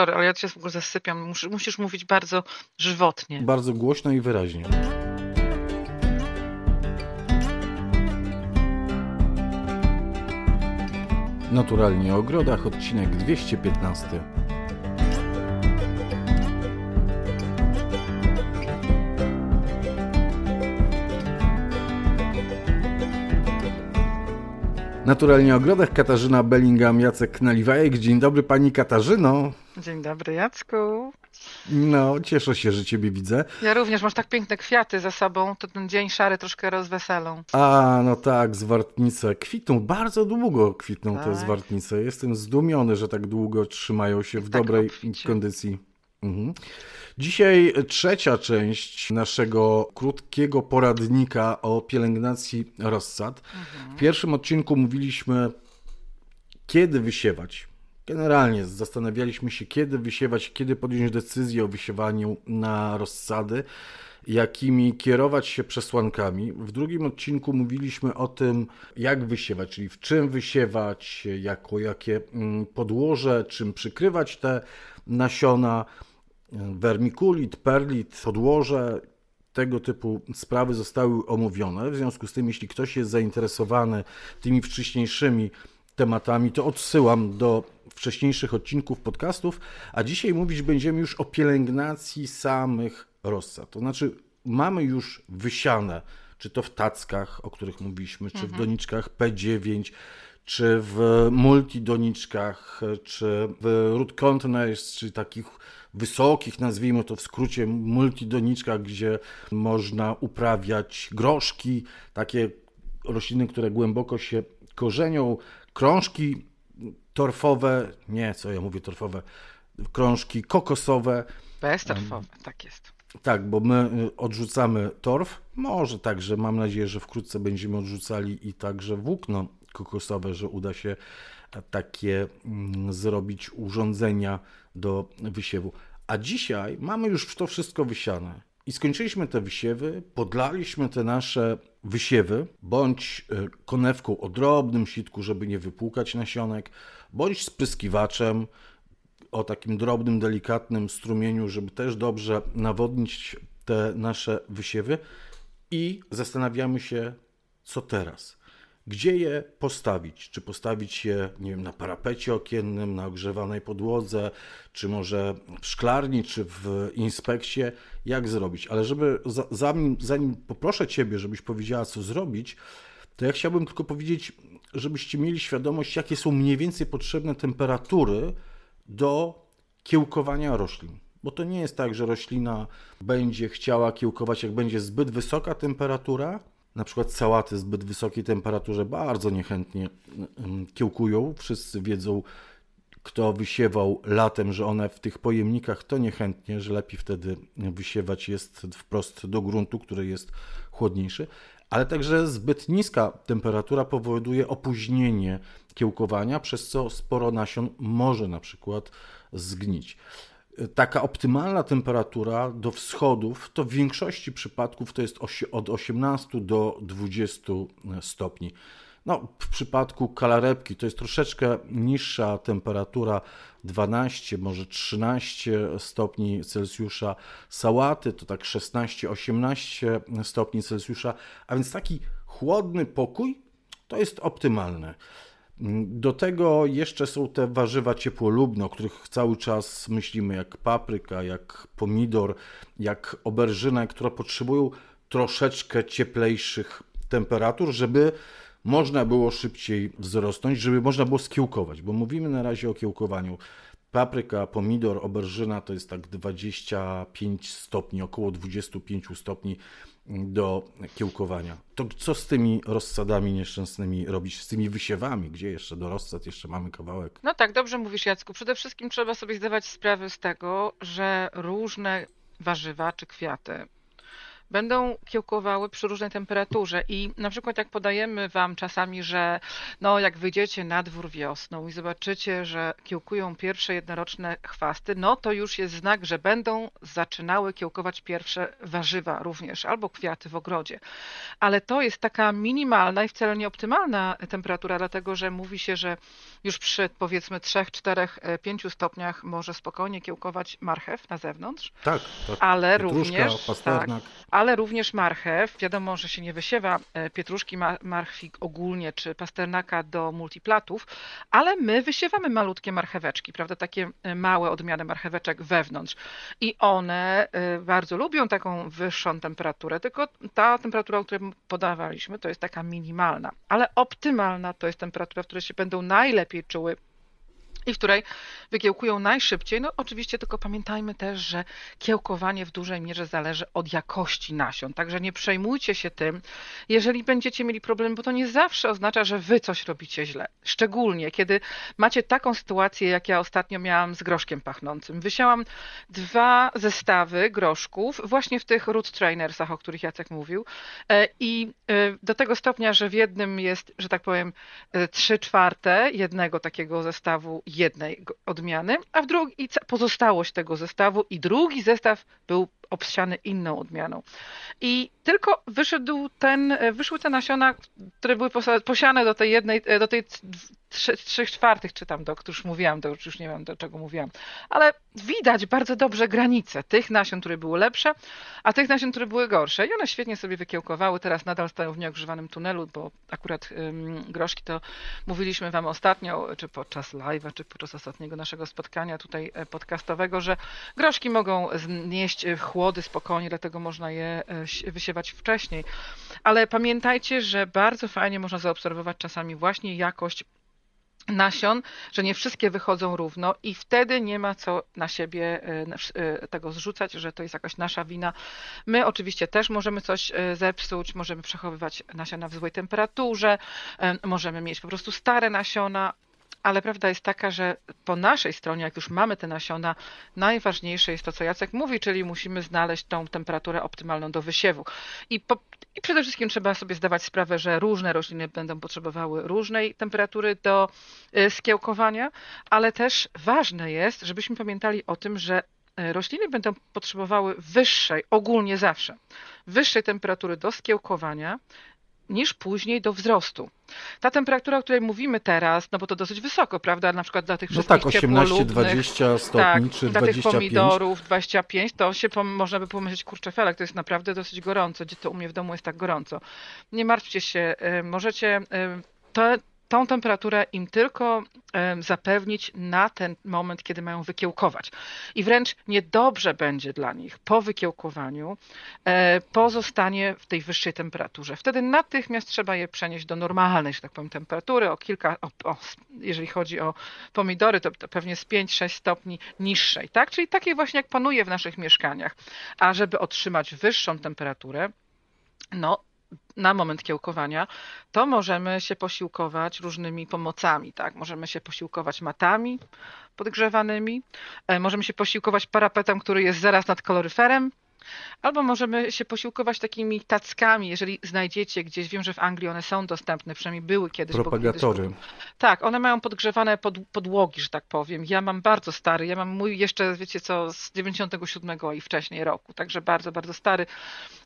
sorry, ale ja cię w ogóle zasypiam. Musisz, musisz mówić bardzo żywotnie. Bardzo głośno i wyraźnie. Naturalnie o ogrodach, odcinek 215. Naturalnie ogrodach Katarzyna Bellingham, Jacek Naliwajek. Dzień dobry pani Katarzyno. Dzień dobry Jacku. No, cieszę się, że ciebie widzę. Ja również, masz tak piękne kwiaty za sobą, to ten dzień szary troszkę rozweselą. A, no tak, zwartnice kwitną, bardzo długo kwitną tak. te zwartnice. Jestem zdumiony, że tak długo trzymają się w tak dobrej obficie. kondycji. Mhm. Dzisiaj trzecia część naszego krótkiego poradnika o pielęgnacji rozsad. Mhm. W pierwszym odcinku mówiliśmy, kiedy wysiewać. Generalnie zastanawialiśmy się, kiedy wysiewać, kiedy podjąć decyzję o wysiewaniu na rozsady, jakimi kierować się przesłankami. W drugim odcinku mówiliśmy o tym, jak wysiewać, czyli w czym wysiewać, jako jakie mm, podłoże, czym przykrywać te nasiona wermikulit, perlit, podłoże, tego typu sprawy zostały omówione. W związku z tym, jeśli ktoś jest zainteresowany tymi wcześniejszymi tematami, to odsyłam do wcześniejszych odcinków podcastów, a dzisiaj mówić będziemy już o pielęgnacji samych rossad. To znaczy, mamy już wysiane, czy to w tackach, o których mówiliśmy, czy mhm. w doniczkach P9, czy w multidoniczkach, czy w root containers, czy takich wysokich, nazwijmy to w skrócie, multidoniczkach, gdzie można uprawiać groszki, takie rośliny, które głęboko się korzenią, krążki torfowe, nie, co ja mówię torfowe, krążki kokosowe. Beztorfowe, tak jest. Tak, bo my y, odrzucamy torf, może także, mam nadzieję, że wkrótce będziemy odrzucali i także włókno kokosowe, że uda się takie mm, zrobić urządzenia do wysiewu. A dzisiaj mamy już to wszystko wysiane. I skończyliśmy te wysiewy, podlaliśmy te nasze wysiewy, bądź e, konewką o drobnym sitku, żeby nie wypłukać nasionek, bądź spryskiwaczem o takim drobnym, delikatnym strumieniu, żeby też dobrze nawodnić te nasze wysiewy. I zastanawiamy się, co teraz gdzie je postawić? Czy postawić je, nie wiem, na parapecie okiennym, na ogrzewanej podłodze, czy może w szklarni, czy w inspekcji? Jak zrobić? Ale żeby, zanim, zanim poproszę Ciebie, żebyś powiedziała, co zrobić, to ja chciałbym tylko powiedzieć, żebyście mieli świadomość, jakie są mniej więcej potrzebne temperatury do kiełkowania roślin. Bo to nie jest tak, że roślina będzie chciała kiełkować, jak będzie zbyt wysoka temperatura, na przykład sałaty zbyt wysokiej temperaturze bardzo niechętnie kiełkują. Wszyscy wiedzą, kto wysiewał latem, że one w tych pojemnikach to niechętnie, że lepiej wtedy wysiewać jest wprost do gruntu, który jest chłodniejszy. Ale także zbyt niska temperatura powoduje opóźnienie kiełkowania, przez co sporo nasion może na przykład zgnić taka optymalna temperatura do wschodów to w większości przypadków to jest od 18 do 20 stopni. No, w przypadku kalarepki to jest troszeczkę niższa temperatura, 12, może 13 stopni Celsjusza. Sałaty to tak 16-18 stopni Celsjusza, a więc taki chłodny pokój to jest optymalny. Do tego jeszcze są te warzywa ciepłolubne, o których cały czas myślimy, jak papryka, jak pomidor, jak oberżyna, które potrzebują troszeczkę cieplejszych temperatur, żeby można było szybciej wzrosnąć, żeby można było skiełkować, bo mówimy na razie o kiełkowaniu. Papryka, pomidor, oberżyna to jest tak 25 stopni, około 25 stopni do kiełkowania. To co z tymi rozsadami nieszczęsnymi robić, z tymi wysiewami, gdzie jeszcze do rozsad jeszcze mamy kawałek? No tak, dobrze mówisz Jacku. Przede wszystkim trzeba sobie zdawać sprawę z tego, że różne warzywa czy kwiaty będą kiełkowały przy różnej temperaturze i na przykład jak podajemy Wam czasami, że no jak wyjdziecie na dwór wiosną i zobaczycie, że kiełkują pierwsze jednoroczne chwasty, no to już jest znak, że będą zaczynały kiełkować pierwsze warzywa również albo kwiaty w ogrodzie. Ale to jest taka minimalna i wcale nie optymalna temperatura, dlatego że mówi się, że już przy powiedzmy 3, 4, 5 stopniach może spokojnie kiełkować marchew na zewnątrz. Tak, tak. Ale Pietruszka, również, pasternak. tak, ale również marchew. Wiadomo, że się nie wysiewa e, pietruszki, ma- marchwi ogólnie, czy pasternaka do multiplatów, ale my wysiewamy malutkie marcheweczki, prawda, takie e, małe odmiany marcheweczek wewnątrz. I one e, bardzo lubią taką wyższą temperaturę, tylko ta temperatura, o której podawaliśmy, to jest taka minimalna, ale optymalna to jest temperatura, w której się będą najlepiej czuły i w której wykiełkują najszybciej. No oczywiście tylko pamiętajmy też, że kiełkowanie w dużej mierze zależy od jakości nasion, także nie przejmujcie się tym, jeżeli będziecie mieli problem, bo to nie zawsze oznacza, że wy coś robicie źle. Szczególnie kiedy macie taką sytuację, jak ja ostatnio miałam z groszkiem pachnącym. Wysiałam dwa zestawy groszków właśnie w tych root trainersach, o których Jacek mówił E, i e, do tego stopnia, że w jednym jest, że tak powiem, e, trzy czwarte jednego takiego zestawu jednej odmiany, a w drugi pozostałość tego zestawu i drugi zestaw był obsiany inną odmianą. I tylko wyszedł ten, e, wyszły te nasiona, które były posiane do tej jednej, e, do tej trzech czwartych, czy tam do, już mówiłam, to już nie wiem do czego mówiłam, ale widać bardzo dobrze granice tych nasion, które były lepsze, a tych nasion, które były gorsze. I one świetnie sobie wykiełkowały, teraz nadal stoją w nieogrzewanym tunelu, bo akurat ym, groszki to mówiliśmy wam ostatnio, czy podczas live'a, czy podczas ostatniego naszego spotkania tutaj e, podcastowego, że groszki mogą znieść e, chłody spokojnie, dlatego można je e, wysiewać wcześniej. Ale pamiętajcie, że bardzo fajnie można zaobserwować czasami właśnie jakość nasion, że nie wszystkie wychodzą równo i wtedy nie ma co na siebie e, e, tego zrzucać, że to jest jakaś nasza wina. My oczywiście też możemy coś e, zepsuć, możemy przechowywać nasiona w złej temperaturze, możemy mieć po prostu stare nasiona, ale prawda jest taka, że po naszej stronie, jak już mamy te nasiona, najważniejsze jest to, co Jacek mówi, czyli musimy znaleźć tą temperaturę optymalną do wysiewu. I, po, I przede wszystkim trzeba sobie zdawać sprawę, że różne rośliny będą potrzebowały różnej temperatury do y, skiełkowania, ale też ważne jest, żebyśmy pamiętali o tym, że y, rośliny będą potrzebowały wyższej, ogólnie zawsze, wyższej temperatury do skiełkowania niż później do wzrostu. Ta temperatura, o której mówimy teraz, no bo to dosyć wysoko, prawda? Na przykład dla tych No wszystkich tak, ciepłolubnych, 18-20 stopni, tak, czy dla tych 25. pomidorów 25, to się można by pomyśleć, kurczę felek, to jest naprawdę dosyć gorąco, gdzie to u mnie w domu jest tak gorąco. Nie martwcie się, y, możecie y, to, tą temperaturę im tylko zapewnić na ten moment, kiedy mają wykiełkować. I wręcz niedobrze będzie dla nich po wykiełkowaniu e, pozostanie w tej wyższej temperaturze. Wtedy natychmiast trzeba je przenieść do normalnej, że tak powiem, temperatury, o kilka, o, o, jeżeli chodzi o pomidory, to, to pewnie z 5-6 stopni niższej, tak? Czyli takiej właśnie jak panuje w naszych mieszkaniach. A żeby otrzymać wyższą temperaturę, no na moment kiełkowania, to możemy się posiłkować różnymi pomocami, tak? Możemy się posiłkować matami podgrzewanymi, e, możemy się posiłkować parapetem, który jest zaraz nad kaloryferem, Albo możemy się posiłkować takimi tackami, jeżeli znajdziecie gdzieś, wiem, że w Anglii one są dostępne, przynajmniej były kiedyś. bo kiedyś Propagatory. tak, one mają podgrzewane pod, podłogi, że tak powiem. Ja mam bardzo stary, ja mam mój jeszcze, wiecie co, z 97 i wcześniej roku, także bardzo, bardzo stary.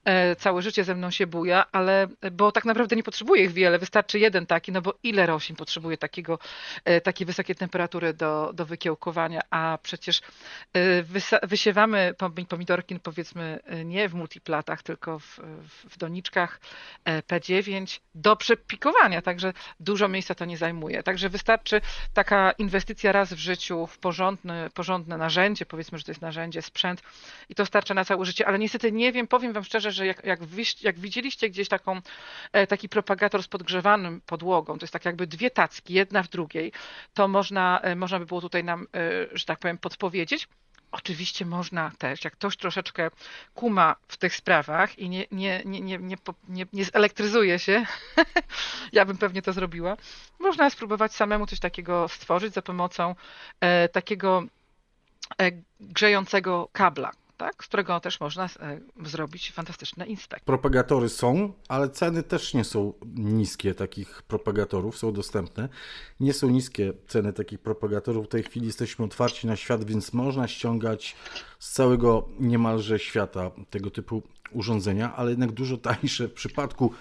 E, całe życie ze mną się buja, ale, bo tak naprawdę nie potrzebuję ich wiele, wystarczy jeden taki, no bo ile roślin potrzebuje takiego, e, takiej wysokiej temperatury do, do wykiełkowania, a przecież e, wysiewamy pom- pomidorki, powiedzmy, e, nie w multiplatach, tylko w, w, doniczkach e, P9 do przepikowania, także dużo miejsca to nie zajmuje. Także wystarczy taka inwestycja raz w życiu w porządne, porządne narzędzie, powiedzmy, że to jest narzędzie, sprzęt i to starcza na całe życie, ale niestety nie wiem, powiem wam szczerze, że jak, jak, jak widzieliście gdzieś taką, e, taki propagator z podgrzewanym podłogą, to jest tak jakby dwie tacki, jedna w drugiej, to można, e, można by było tutaj nam, e, że tak powiem, podpowiedzieć. Oczywiście można też, jak ktoś troszeczkę kuma w tych sprawach i nie, nie, nie, nie, nie, nie, nie zelektryzuje się, ja bym pewnie to zrobiła, można spróbować samemu coś takiego stworzyć za pomocą e, takiego e, grzejącego kabla. Tak? z którego też można e, zrobić fantastyczne inspekt. Propagatory są, ale ceny też nie są niskie takich propagatorów, są dostępne. Nie są niskie ceny takich propagatorów. W tej chwili jesteśmy otwarci na świat, więc można ściągać z całego niemalże świata tego typu urządzenia, ale jednak dużo tańsze w przypadku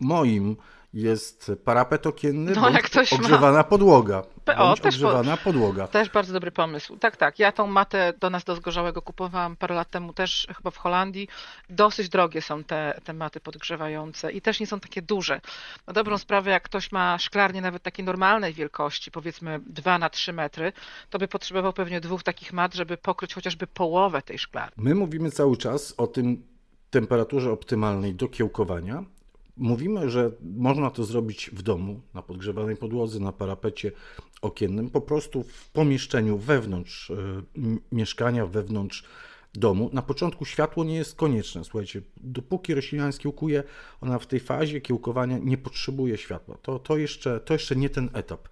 moim jest parapet okienny no, ogrzewana ma... podłoga. O, też ogrzewana po... podłoga. Też bardzo dobry pomysł. Tak, tak. Ja tą matę do nas do Zgorzałego kupowałam parę lat temu też chyba w Holandii. Dosyć drogie są te, te maty podgrzewające i też nie są takie duże. Na dobrą sprawę, jak ktoś ma szklarnię nawet takiej normalnej wielkości, powiedzmy 2 na 3 metry, to by potrzebował pewnie dwóch takich mat, żeby pokryć chociażby połowę tej szklarni. My mówimy cały czas o tym temperaturze optymalnej do kiełkowania, Mówimy, że można to zrobić w domu, na podgrzewanej podłodze, na parapecie okiennym, po prostu w pomieszczeniu wewnątrz y, mieszkania, wewnątrz domu. Na początku światło nie jest konieczne. Słuchajcie, dopóki roślina kiełkuje, ona w tej fazie kiełkowania nie potrzebuje światła. To, to, jeszcze, to jeszcze nie ten etap.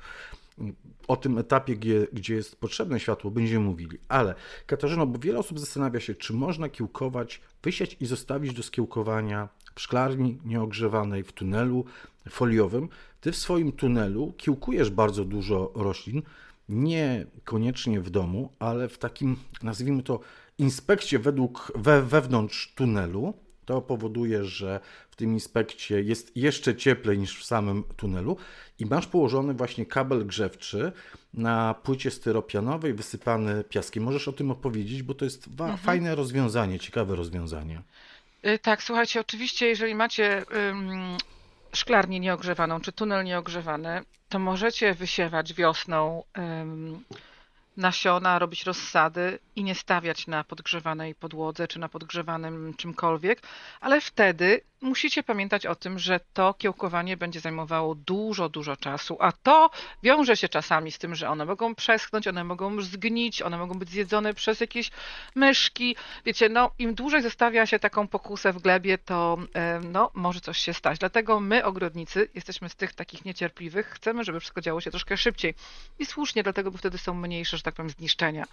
O tym etapie, gdzie, gdzie jest potrzebne światło, będziemy mówili. Ale Katarzyno, bo wiele osób zastanawia się, czy można kiełkować, wysiać i zostawić do skiełkowania w szklarni nieogrzewanej, w tunelu foliowym. Ty w swoim tunelu kiełkujesz bardzo dużo roślin, niekoniecznie w domu, ale w takim, nazwijmy to, inspekcie według, we, wewnątrz tunelu. To powoduje, że w tym inspekcie jest jeszcze cieplej niż w samym tunelu i masz położony właśnie kabel grzewczy na płycie styropianowej wysypany piaskiem. Możesz o tym opowiedzieć, bo to jest mhm. fajne rozwiązanie, ciekawe rozwiązanie. Y, tak, słuchajcie, oczywiście, jeżeli macie szklarnię nieogrzewaną, czy tunel nieogrzewany, to możecie wysiewać wiosną nasiona, robić rozsady i nie stawiać na podgrzewanej podłodze czy na podgrzewanym czymkolwiek, ale wtedy musicie pamiętać o tym, że to kiełkowanie będzie zajmowało dużo, dużo czasu, a to wiąże się czasami z tym, że one mogą przeschnąć, one mogą zgnić, one mogą być zjedzone przez jakieś myszki. Wiecie, no im dłużej zostawia się taką pokusę w glebie, to no, może coś się stać. Dlatego my, ogrodnicy, jesteśmy z tych takich niecierpliwych, chcemy, żeby wszystko działo się troszkę szybciej. I słusznie, dlatego, bo wtedy są mniejsze, że tak powiem, zniszczenia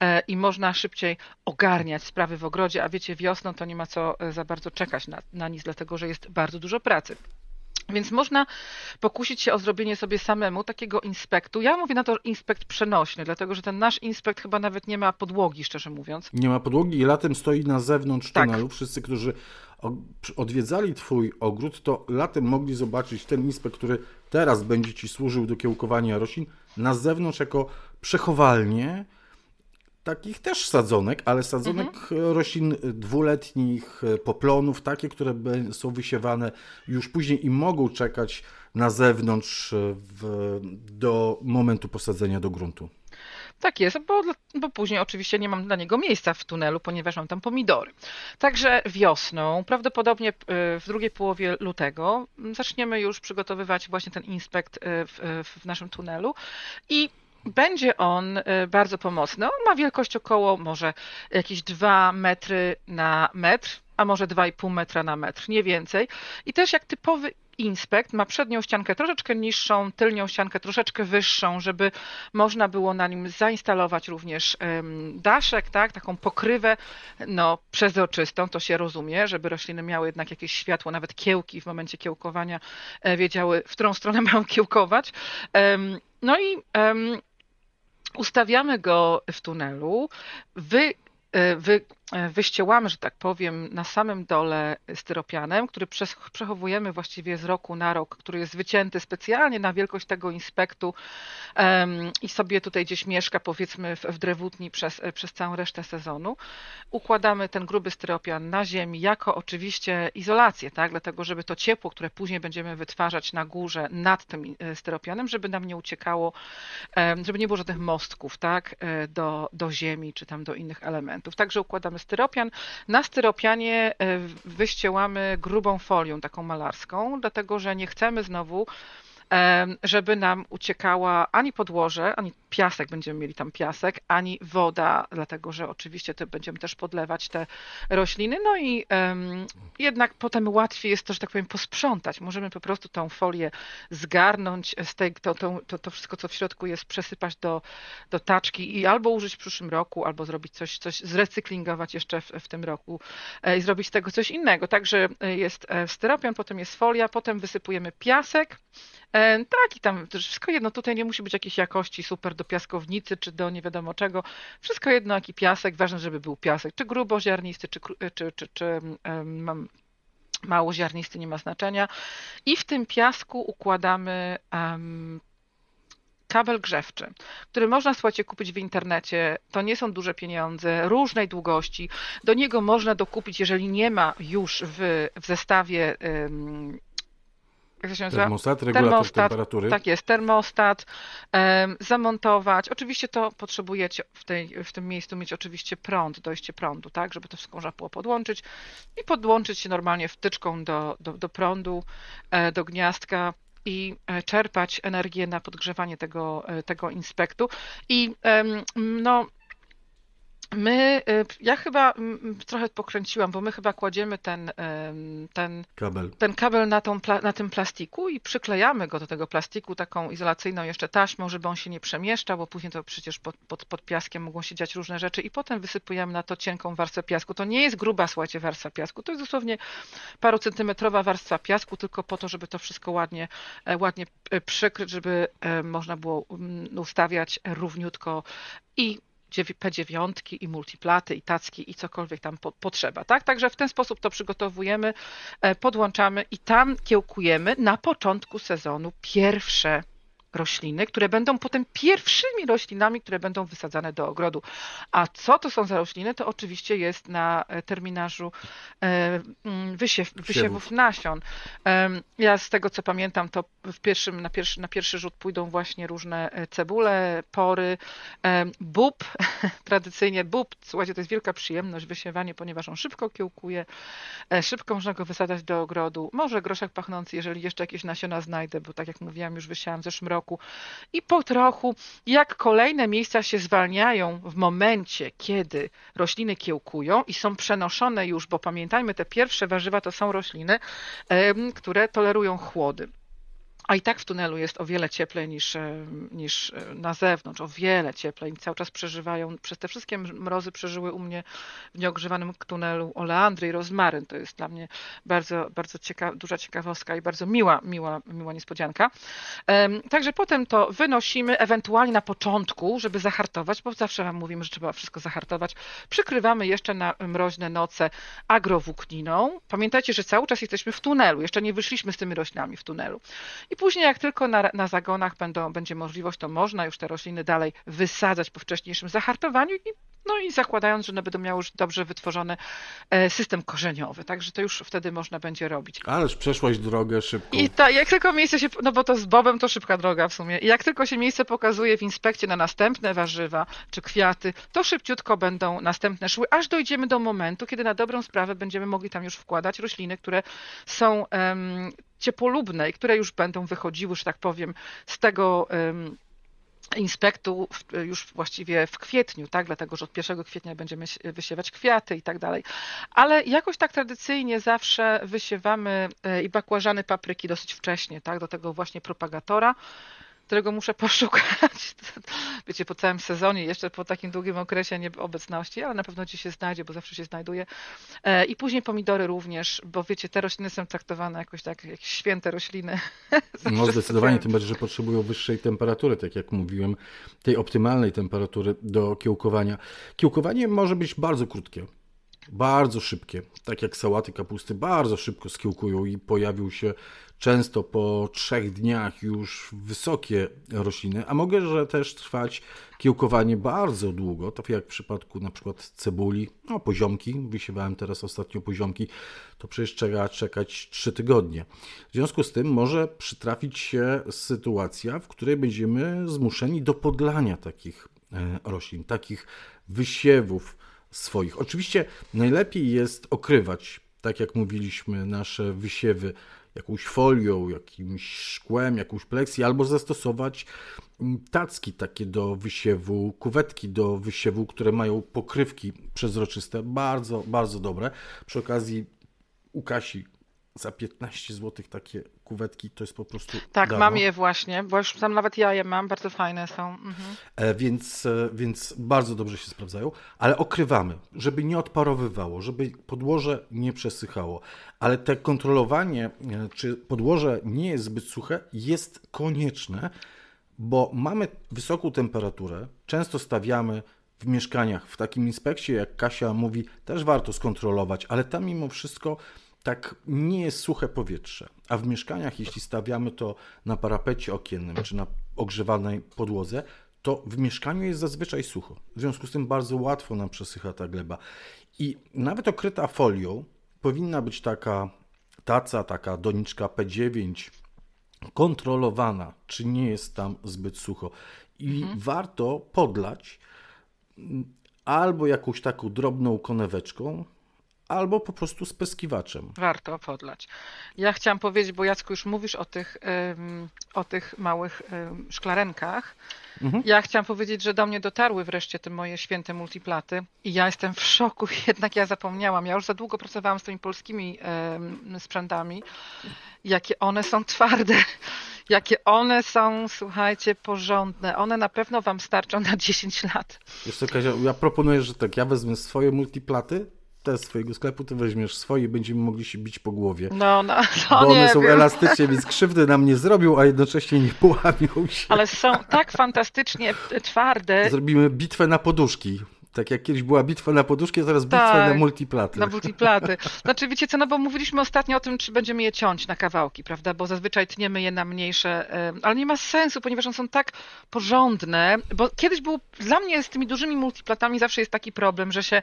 e, i można szybciej ogarniać sprawy w ogrodzie, a wiecie, wiosną to nie ma co e, za bardzo czekać na, na nic dlatego że jest bardzo dużo pracy. Więc można pokusić się o zrobienie sobie samemu takiego inspektu. Ja mówię na to inspekt przenośny, dlatego że ten nasz inspekt chyba nawet nie ma podłogi, szczerze mówiąc. Nie ma podłogi i latem stoi na zewnątrz tak. tunelu. Wszyscy, którzy odwiedzali Twój ogród, to latem mogli zobaczyć ten inspekt, który teraz będzie Ci służył do kiełkowania roślin, na zewnątrz jako przechowalnię takich też sadzonek, ale sadzonek mhm. roślin dwuletnich, poplonów, takie, które są wysiewane już później i mogą czekać na zewnątrz w, do momentu posadzenia do gruntu. Tak jest, bo, bo później oczywiście nie mam dla niego miejsca w tunelu, ponieważ mam tam pomidory. Także wiosną, prawdopodobnie y, w drugiej połowie lutego, zaczniemy już przygotowywać właśnie ten inspekt w, w naszym tunelu i będzie on y, bardzo pomocny. On ma wielkość około może jakieś 2 metry na metr, a może 2,5 metra na metr, nie więcej. I też jak typowy inspekt ma przednią ściankę troszeczkę niższą, tylnią ściankę troszeczkę wyższą, żeby można było na nim zainstalować również daszek, tak, taką pokrywę no, przezroczystą, to się rozumie, żeby rośliny miały jednak jakieś światło, nawet kiełki w momencie kiełkowania e, wiedziały, w którą stronę mają kiełkować. No i ustawiamy go w tunelu, wy, e, wy wyściełamy, że tak powiem, na samym dole styropianem, który przechowujemy właściwie z roku na rok, który jest wycięty specjalnie na wielkość tego inspektu i sobie tutaj gdzieś mieszka powiedzmy w, drewutni przez, e, przez całą resztę sezonu. Układamy ten gruby styropian na ziemi jako oczywiście izolację, tak? dlatego żeby to ciepło, które później będziemy wytwarzać na górze nad tym e, styropianem, żeby nam nie uciekało, żeby nie było żadnych mostków tak? do, do ziemi czy tam do innych elementów. Także układamy styropian. Na styropianie e, wyściełamy grubą folią, taką malarską, dlatego że nie chcemy znowu żeby nam uciekała ani podłoże, ani piasek, będziemy mieli tam piasek, ani woda, dlatego że oczywiście te, będziemy też podlewać te rośliny. No i um, jednak potem łatwiej jest to, że tak powiem, posprzątać. Możemy po prostu tą folię zgarnąć, z tej, to, to, to, to wszystko, co w środku jest, przesypać do, do taczki i albo użyć w przyszłym roku, albo zrobić coś, coś zrecyklingować jeszcze w, w tym roku e, i zrobić z tego coś innego. Także e, jest e, styropian, potem jest folia, potem wysypujemy piasek, tak, i tam wszystko jedno, tutaj nie musi być jakiejś jakości super do piaskownicy, czy do nie wiadomo czego. Wszystko jedno, jaki piasek, ważne, żeby był piasek, czy gruboziarnisty, czy, czy, czy, czy um, małoziarnisty, nie ma znaczenia. I w tym piasku układamy um, kabel grzewczy, który można, słuchajcie, kupić w internecie. To nie są duże pieniądze, różnej długości. Do niego można dokupić, jeżeli nie ma już w, w zestawie um, jak to się nazywa? Termostat, regulator termostat, temperatury. Tak jest, termostat, um, zamontować. Oczywiście to potrzebujecie w, tej, w tym miejscu mieć oczywiście prąd, dojście prądu, tak, żeby to wszystko można było podłączyć i podłączyć się normalnie wtyczką do, do, do prądu, e, do gniazdka i e, czerpać energię na podgrzewanie tego, e, tego inspektu. I no, My, y, ja chyba trochę pokręciłam, bo my chyba kładziemy ten, ten kabel, ten kabel na, tą, na tym plastiku i przyklejamy go do tego plastiku taką izolacyjną jeszcze taśmą, żeby on się nie przemieszczał, bo później to przecież pod, pod, pod piaskiem mogą się dziać różne rzeczy i potem wysypujemy na to cienką warstwę piasku. To nie jest gruba, słuchajcie, warstwa piasku, to jest dosłownie parucentymetrowa warstwa piasku, tylko po to, żeby to wszystko ładnie, e, ładnie e, przykryć, żeby e, można było ustawiać równiutko i P9 i multiplaty i tacki i cokolwiek tam po, potrzeba, tak? Także w ten sposób to przygotowujemy, e, podłączamy i tam kiełkujemy na początku sezonu pierwsze rośliny, które będą potem pierwszymi roślinami, które będą wysadzane do ogrodu. A co to są za rośliny? To oczywiście jest na e, terminarzu e, mm, wysiew, wysiewów nasion. Ja z tego co pamiętam, to w pierwszym, na, pierwszy, na pierwszy rzut pójdą właśnie różne e, cebule, pory, bób, tradycyjnie bób, słuchajcie, to jest wielka przyjemność wysiewanie, ponieważ on szybko kiełkuje, szybko można go wysadzać do ogrodu. Może groszek pachnący, jeżeli jeszcze jakieś nasiona znajdę, bo tak jak mówiłam, już wysiałam w zeszłym roku, roku. I po trochu, jak kolejne miejsca się zwalniają w momencie, kiedy rośliny kiełkują i są przenoszone już, bo pamiętajmy, te pierwsze warzywa to są rośliny, które tolerują chłody. A i tak w tunelu jest o wiele cieplej niż, e, niż e, na zewnątrz, o wiele cieplej. Cały czas przeżywają, przez te wszystkie mrozy przeżyły u mnie w nieogrzewanym tunelu oleandry i rozmaryn. To jest dla mnie bardzo, bardzo cieka duża ciekawostka i bardzo miła, miła, miła niespodzianka. Także potem to wynosimy, ewentualnie na początku, żeby zahartować, bo zawsze wam mówimy, że trzeba wszystko zahartować. Przykrywamy jeszcze na mroźne noce agrowłókniną. Pamiętajcie, że cały czas jesteśmy w tunelu, jeszcze nie wyszliśmy z tymi roślinami w tunelu. I później, jak tylko na, na zagonach będą, będzie możliwość, to można już te rośliny dalej wysadzać po wcześniejszym zahartowaniu i no i zakładając, że one będą miały już dobrze wytworzony e, system korzeniowy, także to już wtedy można będzie robić. Ależ przeszłaś drogę szybko. I ta, jak tylko miejsce się, no bo to z bobem to szybka droga w sumie. I jak tylko się miejsce pokazuje w inspekcie na następne warzywa czy kwiaty, to szybciutko będą następne szły, aż dojdziemy do momentu, kiedy na dobrą sprawę będziemy mogli tam już wkładać rośliny, które są um, ciepłolubne i które już będą wychodziły, że tak powiem, z tego um, inspektu już właściwie w kwietniu, tak? dlatego że od 1 kwietnia będziemy wysiewać kwiaty i tak dalej. Ale jakoś tak tradycyjnie zawsze wysiewamy e, i bakłażany papryki dosyć wcześnie, tak? do tego właśnie propagatora którego muszę poszukać. Wiecie, po całym sezonie, jeszcze po takim długim okresie nieobecności, ale na pewno ci się znajdzie, bo zawsze się znajduje. E, I później pomidory również, bo wiecie, te rośliny są traktowane jakoś tak jak święte rośliny. No zdecydowanie, tym bardziej, że potrzebują wyższej temperatury, tak jak mówiłem, tej optymalnej temperatury do kiełkowania. Kiełkowanie może być bardzo krótkie. Bardzo szybkie, tak jak sałaty kapusty, bardzo szybko skiełkują i pojawił się często po trzech dniach już wysokie rośliny, a mogę, że też trwać kiełkowanie bardzo długo, tak jak w przypadku na przykład cebuli, no poziomki, wysiewałem teraz ostatnio poziomki, to przecież trzeba czekać 3 tygodnie. W związku z tym może przytrafić się sytuacja, w której będziemy zmuszeni do podlania takich e, roślin, takich wysiewów swoich. Oczywiście najlepiej jest okrywać, tak jak mówiliśmy, nasze wysiewy jakąś folią, jakimś szkłem, jakąś pleksji, albo zastosować tacki takie do wysiewu, kuwetki do wysiewu, które mają pokrywki przezroczyste, bardzo, bardzo dobre. Przy okazji u Kasi za 15 zł takie kuwetki to jest po prostu. Tak, darmo. mam je właśnie, bo już tam nawet ja je mam, bardzo fajne są. Mhm. E, więc, e, więc bardzo dobrze się sprawdzają, ale okrywamy, żeby nie odparowywało, żeby podłoże nie przesychało. Ale te kontrolowanie, e, czy podłoże nie jest zbyt suche, jest konieczne, bo mamy wysoką temperaturę, często stawiamy w mieszkaniach, w takim inspekcie, jak Kasia mówi, też warto skontrolować, ale tam mimo wszystko tak nie jest suche powietrze. A w mieszkaniach, jeśli stawiamy to na parapecie okiennym czy na ogrzewanej podłodze, to w mieszkaniu jest zazwyczaj sucho. W związku z tym bardzo łatwo nam przesycha ta gleba. I nawet okryta folią powinna być taka taca, taka doniczka P9 kontrolowana, czy nie jest tam zbyt sucho. I mhm. warto podlać albo jakąś taką drobną koneweczką, albo po prostu z peskiwaczem. Warto podlać. Ja chciałam powiedzieć, bo Jacku już mówisz o tych, o tych małych szklarenkach. Mhm. Ja chciałam powiedzieć, że do mnie dotarły wreszcie te moje święte multiplaty i ja jestem w szoku, jednak ja zapomniałam. Ja już za długo pracowałam z tymi polskimi sprzętami, jakie one są twarde jakie one są, słuchajcie, porządne. One na pewno wam starczą na 10 lat. Co, Kazia, ja proponuję, że tak, ja wezmę swoje multiplaty, te swojego sklepu, ty weźmiesz swoje, będziemy mogli się bić po głowie. No, no, to Bo one są wiem. elastyczne, więc krzywdy nam nie zrobią, a jednocześnie nie połamią się. Ale są tak fantastycznie twarde. Zrobimy bitwę na poduszki. Tak jak kiedyś była bitwa na poduszki, a teraz bitwa tak, na multiplaty. Na multiplaty. Znaczy, wiecie co, no bo mówiliśmy ostatnio o tym, czy będziemy je ciąć na kawałki, prawda? Bo zazwyczaj tniemy je na mniejsze, ale nie ma sensu, ponieważ one są tak porządne, bo kiedyś było, dla mnie z tymi dużymi multiplatami zawsze jest taki problem, że się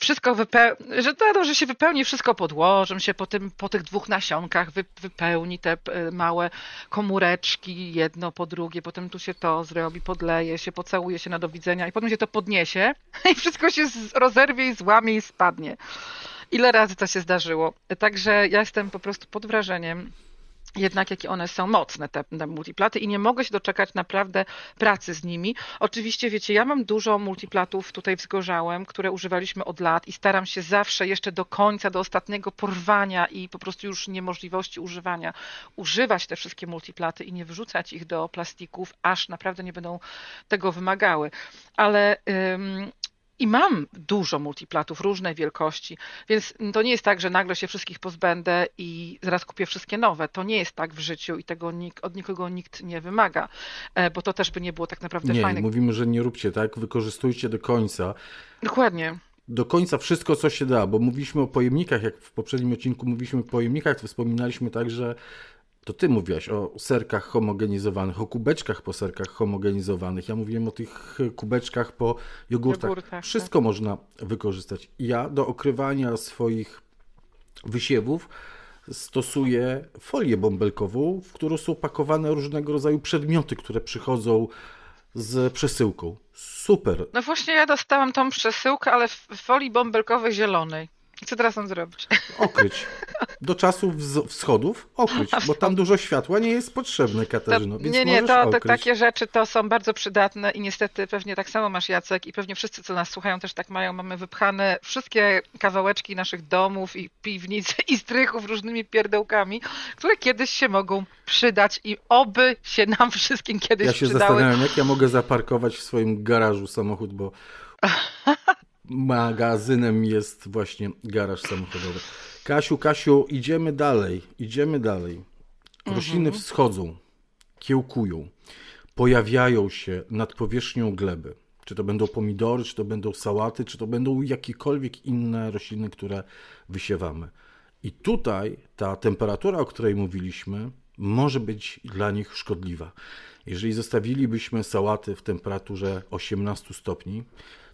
wszystko wypełni, że, to, że się wypełni wszystko podłożem, się po, tym, po tych dwóch nasionkach wy, wypełni te e, małe komóreczki, jedno po drugie, potem tu się to zrobi, podleje się, pocałuje się na do widzenia i potem się to podniesie i wszystko się rozerwie i złamie i spadnie. Ile razy to się zdarzyło? Także ja jestem po prostu pod wrażeniem jednak jakie one są mocne, te, te, multiplaty i nie mogę się doczekać naprawdę pracy z nimi. Oczywiście, wiecie, ja mam dużo multiplatów tutaj wzgorzałem, które używaliśmy od lat i staram się zawsze jeszcze do końca, do ostatniego porwania i po prostu już niemożliwości używania, używać te wszystkie multiplaty i nie wyrzucać ich do plastików, aż naprawdę nie będą tego wymagały. Ale ym, i mam dużo multiplatów różnej wielkości, więc to nie jest tak, że nagle się wszystkich pozbędę i zaraz kupię wszystkie nowe. To nie jest tak w życiu i tego nikt, od nikogo nikt nie wymaga, e, bo to też by nie było tak naprawdę nie, fajne. mówimy, że nie róbcie tak, wykorzystujcie do końca. Dokładnie do końca wszystko, co się da, bo mówiliśmy o pojemnikach, jak w poprzednim odcinku mówiliśmy o pojemnikach, to wspominaliśmy także to ty mówiłaś o serkach homogenizowanych, o kubeczkach po serkach homogenizowanych. Ja mówiłem o tych kubeczkach po jogurtach. jogurtach Wszystko tak. można wykorzystać. Ja do okrywania swoich wysiewów stosuję folię bąbelkową, w którą są pakowane różnego rodzaju przedmioty, które przychodzą z przesyłką. Super. No właśnie ja dostałam tą przesyłkę, ale w folii bąbelkowej zielonej. Co teraz mam zrobić? Okryć. Do czasów wschodów okryć, bo tam dużo światła nie jest potrzebne, Katarzyno. To, nie, nie, to, to, takie rzeczy to są bardzo przydatne i niestety pewnie tak samo masz Jacek i pewnie wszyscy, co nas słuchają, też tak mają. Mamy wypchane wszystkie kawałeczki naszych domów i piwnic i strychów różnymi pierdełkami, które kiedyś się mogą przydać i oby się nam wszystkim kiedyś przydały. Ja się przydały. zastanawiam, jak ja mogę zaparkować w swoim garażu samochód, bo magazynem jest właśnie garaż samochodowy. Kasiu, Kasiu, idziemy dalej, idziemy dalej. Rośliny mhm. wschodzą, kiełkują, pojawiają się nad powierzchnią gleby. Czy to będą pomidory, czy to będą sałaty, czy to będą jakiekolwiek inne rośliny, które wysiewamy. I tutaj ta temperatura, o której mówiliśmy, może być dla nich szkodliwa. Jeżeli zostawilibyśmy sałaty w temperaturze 18 stopni,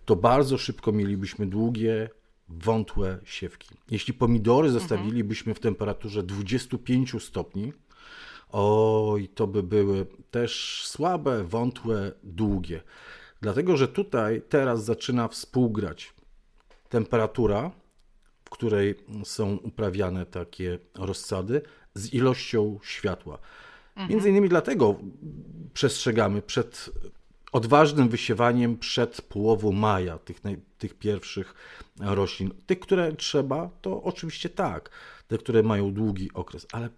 to bardzo szybko mielibyśmy długie, wątłe siewki. Jeśli pomidory zostawilibyśmy w temperaturze 25 stopni, oj, to by były też słabe, wątłe, długie. Dlatego, że tutaj teraz zaczyna współgrać temperatura, w której są uprawiane takie rozsady, z ilością światła. Mhm. Między innymi dlatego przestrzegamy przed odważnym wysiewaniem przed połową maja tych, tych pierwszych roślin. Tych, które trzeba, to oczywiście tak. Te, które mają długi okres, ale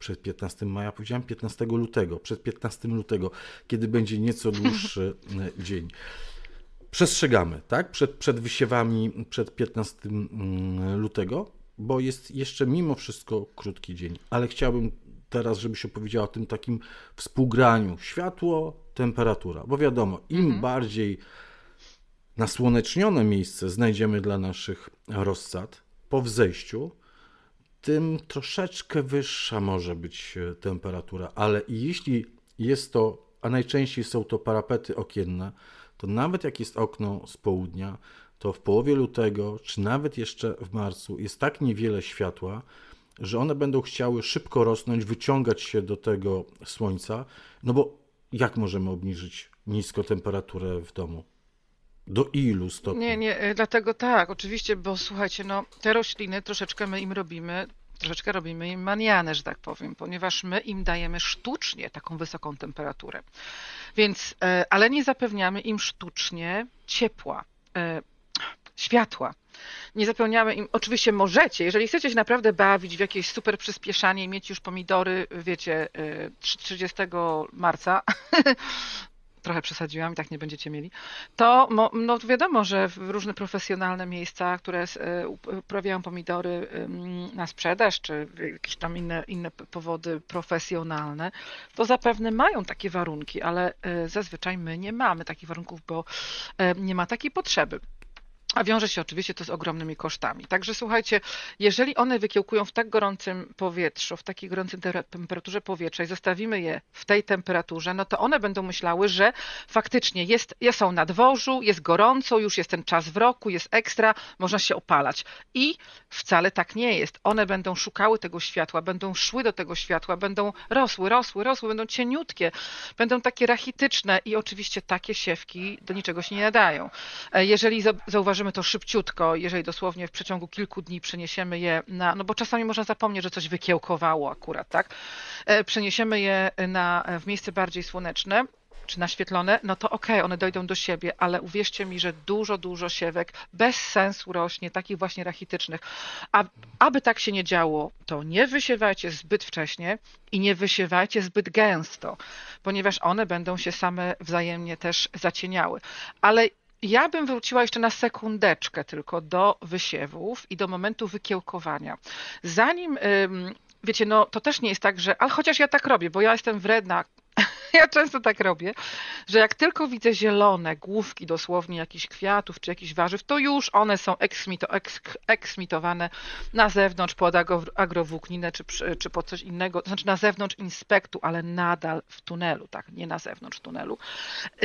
przed 15 maja, powiedziałem 15 lutego, przed 15 lutego, kiedy będzie nieco dłuższy e, dzień. Przestrzegamy, tak? Przed, przed wysiewami, przed 15 mm, lutego, bo jest jeszcze mimo wszystko krótki dzień, ale chciałbym teraz, żebyś opowiedziała o tym takim współgraniu. Światło, temperatura, bo wiadomo, im mhm. bardziej nasłonecznione miejsce znajdziemy dla naszych rozsad po wzejściu, tym troszeczkę wyższa może być e, temperatura, ale jeśli jest to, a najczęściej są to parapety okienne, to nawet jak jest okno z południa, to w połowie lutego, czy nawet jeszcze w marcu jest tak niewiele światła, że one będą chciały szybko rosnąć, wyciągać się do tego słońca, no bo jak możemy obniżyć nisko temperaturę w domu? Do ilu stopni? Nie, nie, e, dlatego tak, oczywiście, bo słuchajcie, no te rośliny troszeczkę my im robimy, troszeczkę robimy im manianę, że tak powiem, ponieważ my im dajemy sztucznie taką wysoką temperaturę. Więc, e, ale nie zapewniamy im sztucznie ciepła, e, światła. Nie zapełniamy im, oczywiście możecie, jeżeli chcecie się naprawdę bawić w jakieś super przyspieszanie i mieć już pomidory, wiecie, 30 marca, trochę przesadziłam i tak nie będziecie mieli, to no wiadomo, że w różne profesjonalne miejsca, które e, uprawiają pomidory na sprzedaż, czy jakieś tam inne, inne powody profesjonalne, to zapewne mają takie warunki, ale zazwyczaj my nie mamy takich warunków, bo nie ma takiej potrzeby. A wiąże się oczywiście to z ogromnymi kosztami. Także słuchajcie, jeżeli one wykiełkują w tak gorącym powietrzu, w takiej gorącej temperaturze powietrza i zostawimy je w tej temperaturze, no to one będą myślały, że faktycznie jest, są na dworzu, jest gorąco, już jest ten czas w roku, jest ekstra, można się opalać. I wcale tak nie jest. One będą szukały tego światła, będą szły do tego światła, będą rosły, rosły, rosły, będą cieniutkie, będą takie rachityczne i oczywiście takie siewki do niczego się nie nadają. E, jeżeli zauważymy, to szybciutko, jeżeli dosłownie w przeciągu kilku dni przeniesiemy je na, no bo czasami można zapomnieć, że coś wykiełkowało akurat, tak? E, przeniesiemy je na, w miejsce bardziej słoneczne, czy naświetlone, no to okej, okay, one dojdą do siebie, ale uwierzcie mi, że dużo, dużo siewek bez sensu rośnie, takich właśnie rachitycznych. A aby tak się nie działo, to nie wysiewajcie zbyt wcześnie i nie wysiewajcie zbyt gęsto, ponieważ one będą się same wzajemnie też zacieniały. Ale ja bym wróciła jeszcze na sekundeczkę tylko do wysiewów i do momentu wykiełkowania. Zanim, wiecie, no to też nie jest tak, że, ale chociaż ja tak robię, bo ja jestem wredna, ja często tak robię, że jak tylko widzę zielone główki dosłownie jakichś kwiatów czy jakichś warzyw, to już one są eksmito, eks, eksmitowane na zewnątrz pod agrowłókninę czy, czy pod coś innego, to znaczy na zewnątrz inspektu, ale nadal w tunelu, tak, nie na zewnątrz tunelu,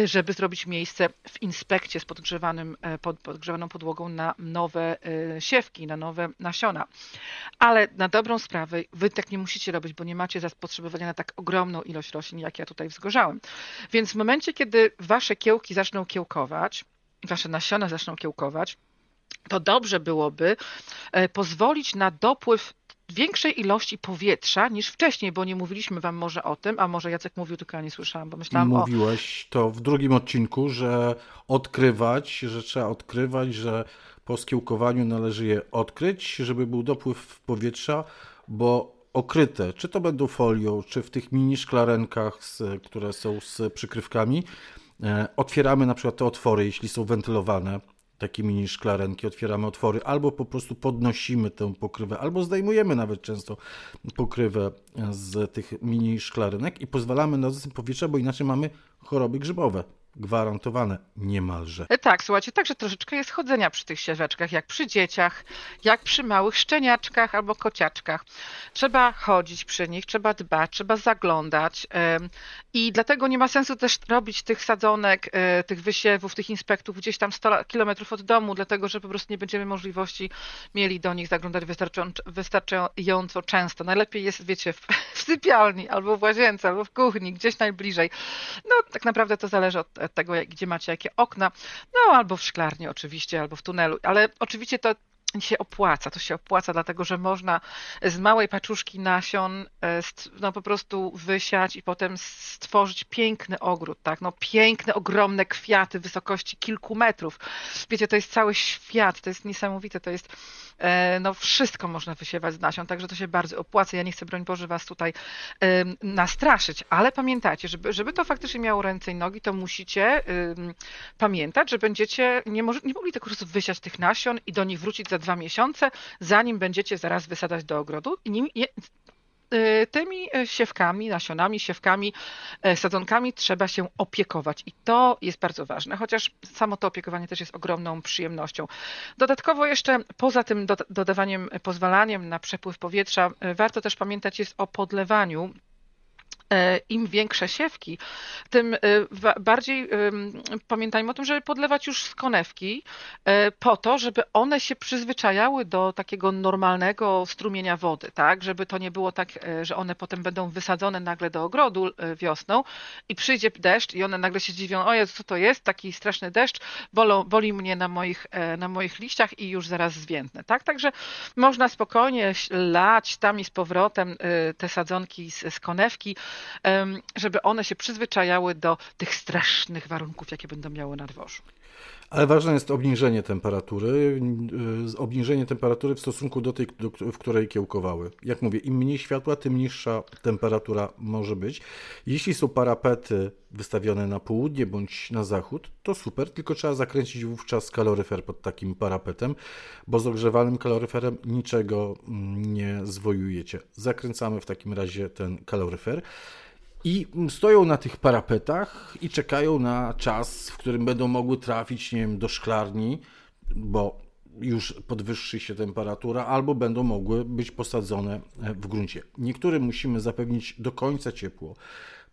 żeby zrobić miejsce w inspekcie z podgrzewanym, e, pod, podgrzewaną podłogą na nowe e, siewki, na nowe nasiona. Ale na dobrą sprawę wy tak nie musicie robić, bo nie macie zapotrzebowania na tak ogromną ilość roślin, jak ja tutaj Więc w momencie, kiedy wasze kiełki zaczną kiełkować, wasze nasiona zaczną kiełkować, to dobrze byłoby e, pozwolić na dopływ większej ilości powietrza niż wcześniej, bo nie mówiliśmy wam może o tym, a może Jacek mówił, tylko ja nie słyszałam, bo myślałam Mówiłeś o... to w drugim odcinku, że odkrywać, że trzeba odkrywać, że po skiełkowaniu należy je odkryć, żeby był dopływ powietrza, bo okryte, czy to będą folią, czy w tych mini szklarenkach, które są z przykrywkami, e, otwieramy na przykład te otwory, jeśli są wentylowane, takie mini szklarenki, otwieramy otwory, albo po prostu podnosimy tę pokrywę, albo zdejmujemy nawet często pokrywę z tych mini szklarenek i pozwalamy na dostęp powietrza, bo inaczej mamy choroby grzybowe gwarantowane niemalże. E, tak, słuchajcie, także troszeczkę jest chodzenia przy tych sieweczkach, jak przy dzieciach, jak przy małych szczeniaczkach albo kociaczkach. Trzeba chodzić przy nich, trzeba dbać, trzeba zaglądać i dlatego nie ma sensu też robić tych sadzonek, e, tych wysiewów, tych inspektów gdzieś tam 100 kilometrów od domu, dlatego że po prostu nie będziemy możliwości mieli do nich zaglądać wystarczająco często. Najlepiej jest, wiecie, w sypialni albo w łazience, albo w kuchni, gdzieś najbliżej. No tak naprawdę to zależy od tego, gdzie macie jakie okna, no albo w szklarni oczywiście, albo w tunelu, ale oczywiście to się opłaca. To się opłaca, dlatego że można z małej paczuszki nasion e, no, po prostu wysiać i potem stworzyć piękny ogród, tak? No, piękne, ogromne kwiaty wysokości kilku metrów. Wiecie, to jest cały świat, to jest niesamowite, to jest no, wszystko można wysiewać z nasion, także to się bardzo opłaca. Ja nie chcę, broń Boże, was tutaj nastraszyć, ale pamiętajcie, żeby, żeby to faktycznie miało ręce i nogi, to musicie pamiętać, że będziecie nie, może, nie mogli tylko wysiać tych nasion i do nich wrócić za dwa miesiące, zanim będziecie zaraz wysadzać do ogrodu. I tymi e, siewkami, nasionami, siewkami, e, sadzonkami trzeba się opiekować i to jest bardzo ważne, chociaż samo to opiekowanie też jest ogromną przyjemnością. Dodatkowo jeszcze poza tym dodawaniem, pozwalaniem na przepływ powietrza, warto też pamiętać jest o podlewaniu im większe siewki, tym e, bardziej pamiętajmy o tym, żeby podlewać już z konewki e, po to, żeby one się przyzwyczajały do takiego normalnego strumienia wody, tak? Żeby to nie było tak, że one potem będą wysadzone nagle do ogrodu wiosną i przyjdzie deszcz i one nagle się dziwią, o Jezu, co to jest, taki straszny deszcz, boli mnie na moich, na moich liściach i już zaraz zwiędnę, tak? Także można spokojnie lać tam i z powrotem te sadzonki z, z konewki, żeby one się przyzwyczajały do tych strasznych warunków, jakie będą miały na dworzu. Ale ważne jest obniżenie temperatury, y, obniżenie temperatury w stosunku do tej, w której kiełkowały. Jak mówię, im mniej światła, tym niższa temperatura może być. Jeśli są parapety wystawione na południe bądź na zachód, to super, tylko trzeba zakręcić wówczas kaloryfer pod takim parapetem, bo z ogrzewanym kaloryferem niczego mm, nie zwojujecie. Zakręcamy w takim razie ten kaloryfer. I stoją na tych parapetach i czekają na czas, w którym będą mogły trafić, nie wiem, do szklarni, bo już podwyższy się temperatura, albo będą mogły być posadzone w gruncie. Niektórym musimy zapewnić do końca ciepło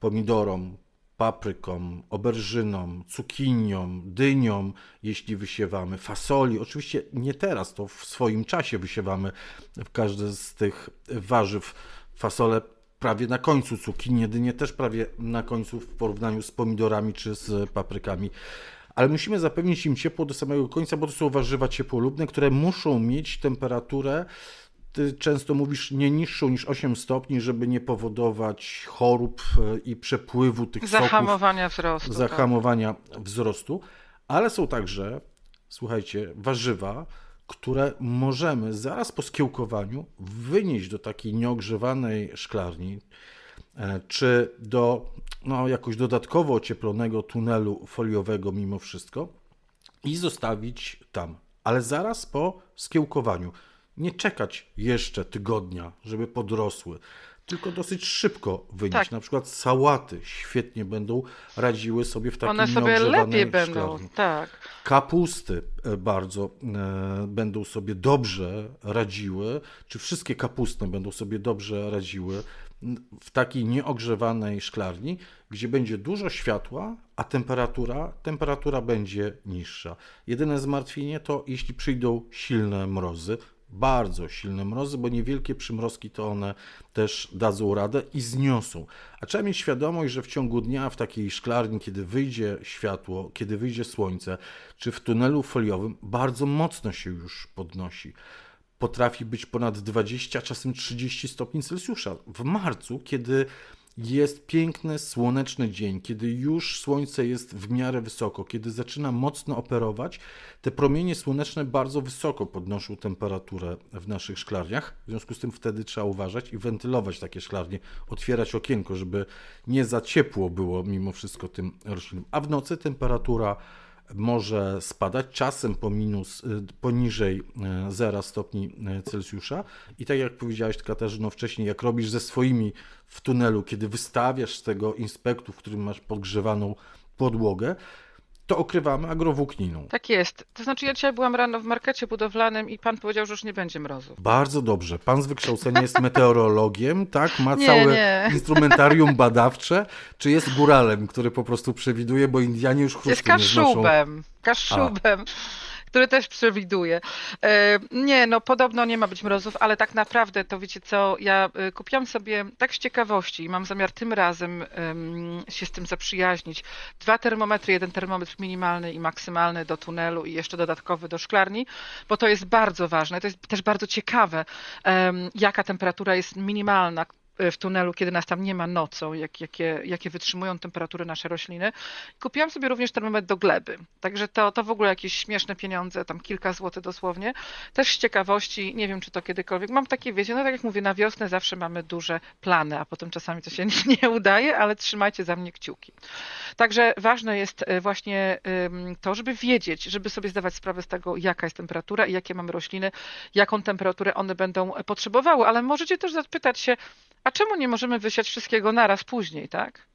pomidorom, paprykom, oberżynom, cukiniom, dyniom, jeśli wysiewamy, fasoli. Oczywiście nie teraz, to w swoim czasie wysiewamy w każde z tych warzyw. Fasole prawie na końcu cukinie, jedynie też prawie na końcu w porównaniu z pomidorami czy z paprykami. Ale musimy zapewnić im ciepło do samego końca, bo to są warzywa ciepłolubne, które muszą mieć temperaturę ty często mówisz nie niższą niż 8 stopni, żeby nie powodować chorób e, i przepływu tych zahamowania soków, wzrostu. Zahamowania tak. wzrostu. Ale są także, słuchajcie, warzywa, które możemy zaraz po skiełkowaniu wynieść do takiej nieogrzewanej szklarni, e, czy do no, jakoś dodatkowo ocieplonego tunelu foliowego mimo wszystko i zostawić tam. Ale zaraz po skiełkowaniu. Nie czekać jeszcze tygodnia, żeby podrosły, tylko dosyć szybko wynieść. Tak. Na przykład sałaty świetnie będą radziły sobie w takiej One sobie lepiej będą, tak. Kapusty e, bardzo e, będą sobie dobrze radziły, czy wszystkie kapustne będą sobie dobrze radziły w takiej nieogrzewanej szklarni, gdzie będzie dużo światła, a temperatura, temperatura będzie niższa. Jedyne zmartwienie to, jeśli przyjdą silne mrozy, bardzo silne mrozy, bo niewielkie przymrozki to one też dadzą radę i zniosą. A trzeba mieć świadomość, że w ciągu dnia w takiej szklarni, kiedy wyjdzie światło, kiedy wyjdzie słońce, czy w tunelu foliowym, bardzo mocno się już podnosi. Potrafi być ponad 20, czasem 30 stopni Celsjusza. W marcu, kiedy jest piękny, słoneczny dzień, kiedy już słońce jest w miarę wysoko, kiedy zaczyna mocno operować, te promienie słoneczne bardzo wysoko podnoszą temperaturę w naszych szklarniach. W związku z tym wtedy trzeba uważać i wentylować takie szklarnie, otwierać okienko, żeby nie za ciepło było mimo wszystko tym roślinom. A w nocy temperatura może spadać, czasem po minus, y, poniżej 0 y, stopni y, Celsjusza. I tak jak powiedziałaś Katarzyno wcześniej, jak robisz ze swoimi w tunelu, kiedy wystawiasz z tego inspektu, w którym masz podgrzewaną podłogę, to okrywamy agrowłókniną. Tak jest. To znaczy ja dzisiaj byłam rano w markecie budowlanym i pan powiedział, że już nie będzie mrozu. Bardzo dobrze. Pan z wykształcenia jest meteorologiem, tak? Ma nie, całe nie. instrumentarium badawcze, czy jest góralem, który po prostu przewiduje, bo Indianie już chrustu jest kaszubem. Kaszubem. A. który też przewiduje. E, nie, no podobno nie ma być mrozów, ale tak naprawdę to wiecie co, ja e, kupiłam sobie tak z ciekawości i mam zamiar tym razem się z tym zaprzyjaźnić. Dwa termometry, jeden termometr minimalny i maksymalny do tunelu i jeszcze dodatkowy do szklarni, bo to jest bardzo ważne. To jest też bardzo ciekawe, jaka temperatura jest minimalna, w tunelu, kiedy nas tam nie ma nocą, jak, jakie, jakie wytrzymują temperatury nasze rośliny. Kupiłam sobie również termometr do gleby, także to, to w ogóle jakieś śmieszne pieniądze, tam kilka złotych dosłownie. Też z ciekawości, nie wiem czy to kiedykolwiek, mam takie, wiecie, no tak jak mówię, na wiosnę zawsze mamy duże plany, a potem czasami to się nie udaje, ale trzymajcie za mnie kciuki. Także ważne jest e, właśnie to, żeby wiedzieć, żeby sobie zdawać sprawę z tego, jaka jest temperatura i jakie mamy rośliny, jaką temperaturę one będą potrzebowały, ale możecie też zapytać się, a czemu nie możemy wysiać wszystkiego naraz później, tak?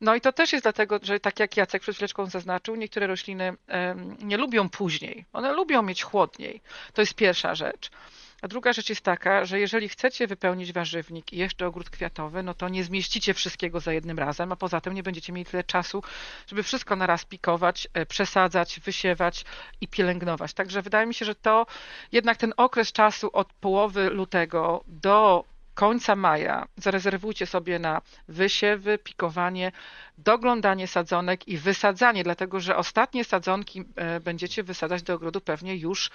No i to też jest dlatego, że tak jak Jacek przed chwileczką zaznaczył, niektóre rośliny nie lubią później. One lubią mieć chłodniej. To jest pierwsza rzecz. A druga rzecz jest taka, że jeżeli chcecie wypełnić warzywnik i jeszcze ogród kwiatowy, no to nie zmieścicie wszystkiego za jednym razem, a poza tym nie będziecie mieli tyle czasu, żeby wszystko naraz pikować, e, przesadzać, wysiewać i pielęgnować. Także wydaje mi się, że to jednak ten okres czasu od połowy lutego do końca maja zarezerwujcie sobie na wysiewy, pikowanie, doglądanie sadzonek i wysadzanie, dlatego że ostatnie sadzonki e, będziecie wysadzać do ogrodu pewnie już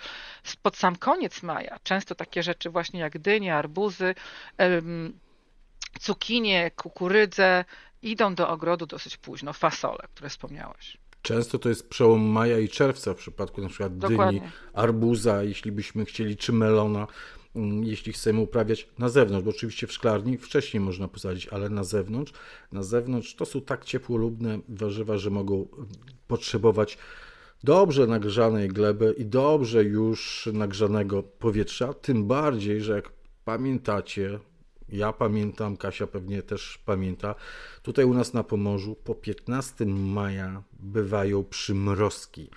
pod sam koniec maja. Często takie rzeczy właśnie jak dynie, arbuzy, cukinie, kukurydze idą do ogrodu dosyć późno, fasole, które wspomniałeś. Często to jest przełom maja i czerwca w przypadku na przykład Dokładnie. dyni, arbuza, jeśli byśmy chcieli, czy melona. Mm, jeśli chcemy uprawiać na zewnątrz, bo oczywiście w szklarni wcześniej można posadzić, ale na zewnątrz, na zewnątrz to są tak ciepłolubne warzywa, że mogą potrzebować dobrze nagrzanej gleby i dobrze już nagrzanego powietrza, tym bardziej, że jak pamiętacie, ja pamiętam, Kasia pewnie też pamięta, tutaj u nas na Pomorzu po 15 maja bywają przymrozki.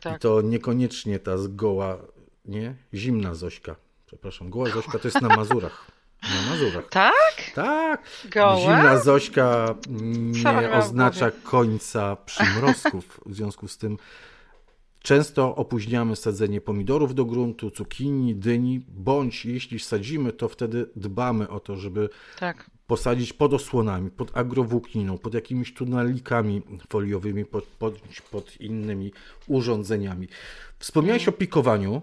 tak. I to niekoniecznie ta zgoła, nie, zimna Zośka, Przepraszam, goła Zośka to jest na Mazurach. Na Mazurach. Tak? Tak. Goła? Zimna Zośka nie oznacza końca przymrozków. W związku z tym często opóźniamy sadzenie pomidorów do gruntu, cukinii, dyni, bądź jeśli sadzimy, to wtedy dbamy o to, żeby tak. posadzić pod osłonami, pod agrowłókniną, pod jakimiś tunelikami foliowymi, pod, pod, pod innymi urządzeniami. Wspomniałeś mm. o pikowaniu.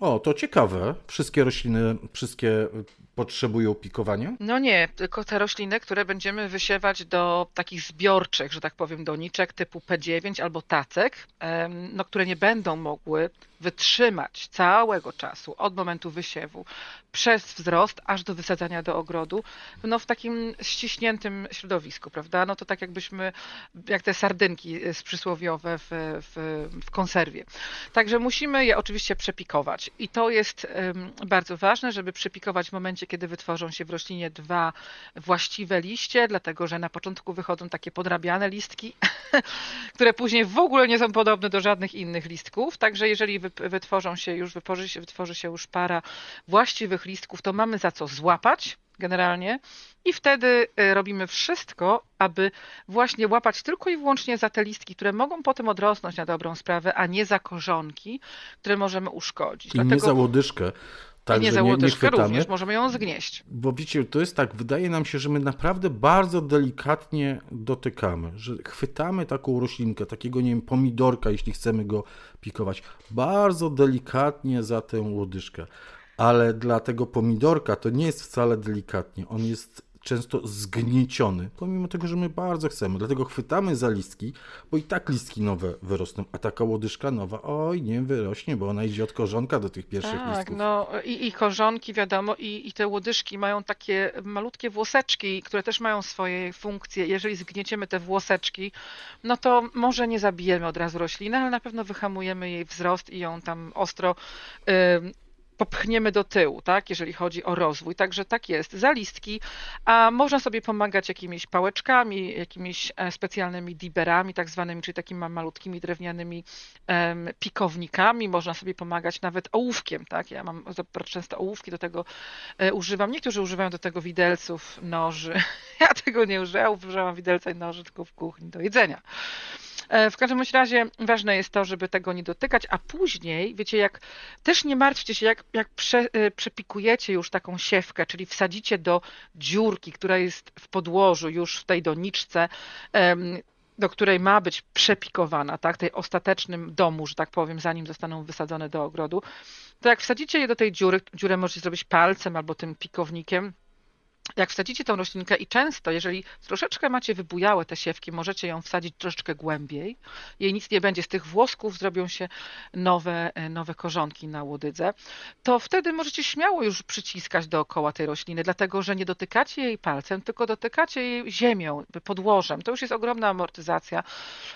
O, to ciekawe. Wszystkie rośliny, wszystkie potrzebują pikowania? No nie, tylko te rośliny, które będziemy wysiewać do takich zbiorczych, że tak powiem, doniczek typu P9 albo tacek, no, które nie będą mogły wytrzymać całego czasu od momentu wysiewu przez wzrost aż do wysadzania do ogrodu, no w takim ściśniętym środowisku, prawda? No to tak jakbyśmy, jak te sardynki przysłowiowe w, w, w konserwie. Także musimy je oczywiście przepikować i to jest bardzo ważne, żeby przepikować w momencie, kiedy wytworzą się w roślinie dwa właściwe liście, dlatego że na początku wychodzą takie podrabiane listki, które później w ogóle nie są podobne do żadnych innych listków. Także jeżeli wytworzą się już, wytworzy się, wytworzy się już para właściwych listków, to mamy za co złapać generalnie i wtedy y, robimy wszystko, aby właśnie łapać tylko i wyłącznie za te listki, które mogą potem odrosnąć na dobrą sprawę, a nie za korzonki, które możemy uszkodzić. I Dlatego... nie za łodyżkę. Tak, nie za łodyżkę również, możemy ją zgnieść. Bo wiecie, to jest tak, wydaje nam się, że my naprawdę bardzo delikatnie dotykamy, że chwytamy taką roślinkę, takiego, nie wiem, pomidorka, jeśli chcemy go pikować, bardzo delikatnie za tę łodyżkę. Ale dla tego pomidorka to nie jest wcale delikatnie, on jest często zgnieciony, pomimo tego, że my bardzo chcemy. Dlatego chwytamy za listki, bo i tak listki nowe wyrosną, a taka łodyżka nowa, oj, nie wyrośnie, bo ona idzie od korzonka do tych pierwszych tak, listków. no i, i korzonki, wiadomo, i, i te łodyżki mają takie malutkie włoseczki, które też mają swoje funkcje. Jeżeli zgnieciemy te włoseczki, no to może nie zabijemy od razu rośliny, ale na pewno wyhamujemy jej wzrost i ją tam ostro popchniemy do tyłu, tak, jeżeli chodzi o rozwój. Także tak jest, zalistki, a można sobie pomagać jakimiś pałeczkami, jakimiś e, specjalnymi diberami, tak zwanymi, czyli takimi malutkimi drewnianymi pikownikami. Można sobie pomagać nawet ołówkiem, tak. Ja mam często ołówki do tego e, używam. Niektórzy używają do tego widelców, noży. Ja tego nie używam, używam widelca i noży tylko w kuchni do jedzenia. E, w każdym razie ważne jest to, żeby tego nie dotykać, a później, wiecie, jak też nie martwcie się, jak, jak prze, e, przepikujecie już taką siewkę, czyli wsadzicie do dziurki, która jest w podłożu, już w tej doniczce, do której ma być przepikowana, tak, tej ostatecznym domu, że tak powiem, zanim zostaną wysadzone do ogrodu, to jak wsadzicie je do tej dziury, dziurę możecie zrobić palcem albo tym pikownikiem, jak wsadzicie tą roślinkę i często, jeżeli troszeczkę macie wybujałe te siewki, możecie ją wsadzić troszeczkę głębiej, jej nic nie będzie, z tych włosków zrobią się nowe, e, nowe korzonki na łodydze, to wtedy możecie śmiało już przyciskać dookoła tej rośliny, dlatego że nie dotykacie jej palcem, tylko dotykacie jej ziemią, podłożem. To już jest ogromna amortyzacja.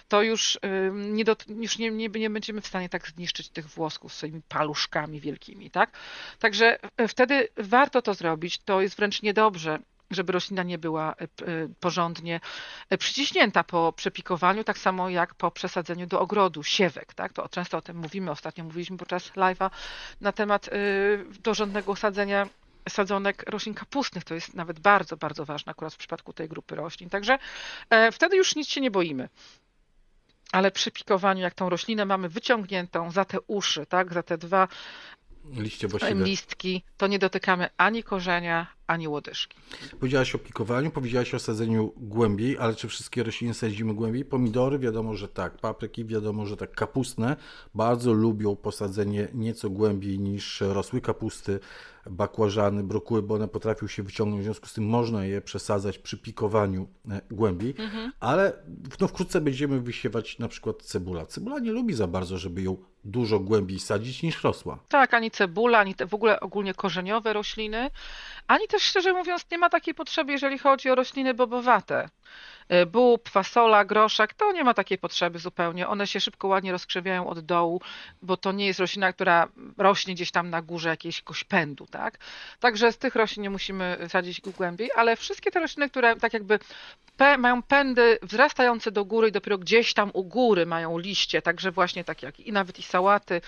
To już nie, dot, już nie, nie, nie będziemy w stanie tak zniszczyć tych włosków swoimi paluszkami wielkimi, tak? Także e, wtedy warto to zrobić. To jest wręcz niedobrze, dobrze, żeby roślina nie była e, e, porządnie e, przyciśnięta po przepikowaniu, tak samo jak po przesadzeniu do ogrodu, siewek. Tak? To często o tym mówimy, ostatnio mówiliśmy podczas live'a na temat porządnego sadzenia sadzonek roślin kapustnych. To jest nawet bardzo, bardzo ważne akurat w przypadku tej grupy roślin. Także wtedy już nic się nie boimy. Ale przy pikowaniu, jak tą roślinę mamy wyciągniętą za te uszy, tak, za te dwa listki, to nie dotykamy ani korzenia, ani łodyżki. Powiedziałaś o pikowaniu, powiedziałaś o sadzeniu głębiej, ale czy wszystkie rośliny sadzimy głębiej? Pomidory wiadomo, że tak, papryki wiadomo, że tak, kapustne bardzo lubią posadzenie nieco głębiej niż rosły kapusty, bakłażany, brokuły, bo one potrafią się wyciągnąć, w związku z tym można je przesadzać przy pikowaniu e, głębiej, mhm. ale no, wkrótce będziemy wysiewać na przykład cebula. Cebula nie lubi za bardzo, żeby ją dużo głębiej sadzić niż rosła. Tak, ani cebula, ani te w ogóle ogólnie korzeniowe rośliny, ani też szczerze mówiąc nie ma takiej potrzeby, jeżeli chodzi o rośliny bobowate. E, bób, fasola, groszek, to nie ma takiej potrzeby zupełnie. One się szybko, ładnie rozkrzewiają od dołu, bo to nie jest roślina, która rośnie gdzieś tam na górze jakiegoś pędu, tak? Także z tych roślin nie musimy sadzić głębiej, ale wszystkie te rośliny, które tak jakby mają pędy wzrastające do góry i dopiero gdzieś tam u góry mają liście, także właśnie tak jak i nawet i sałaty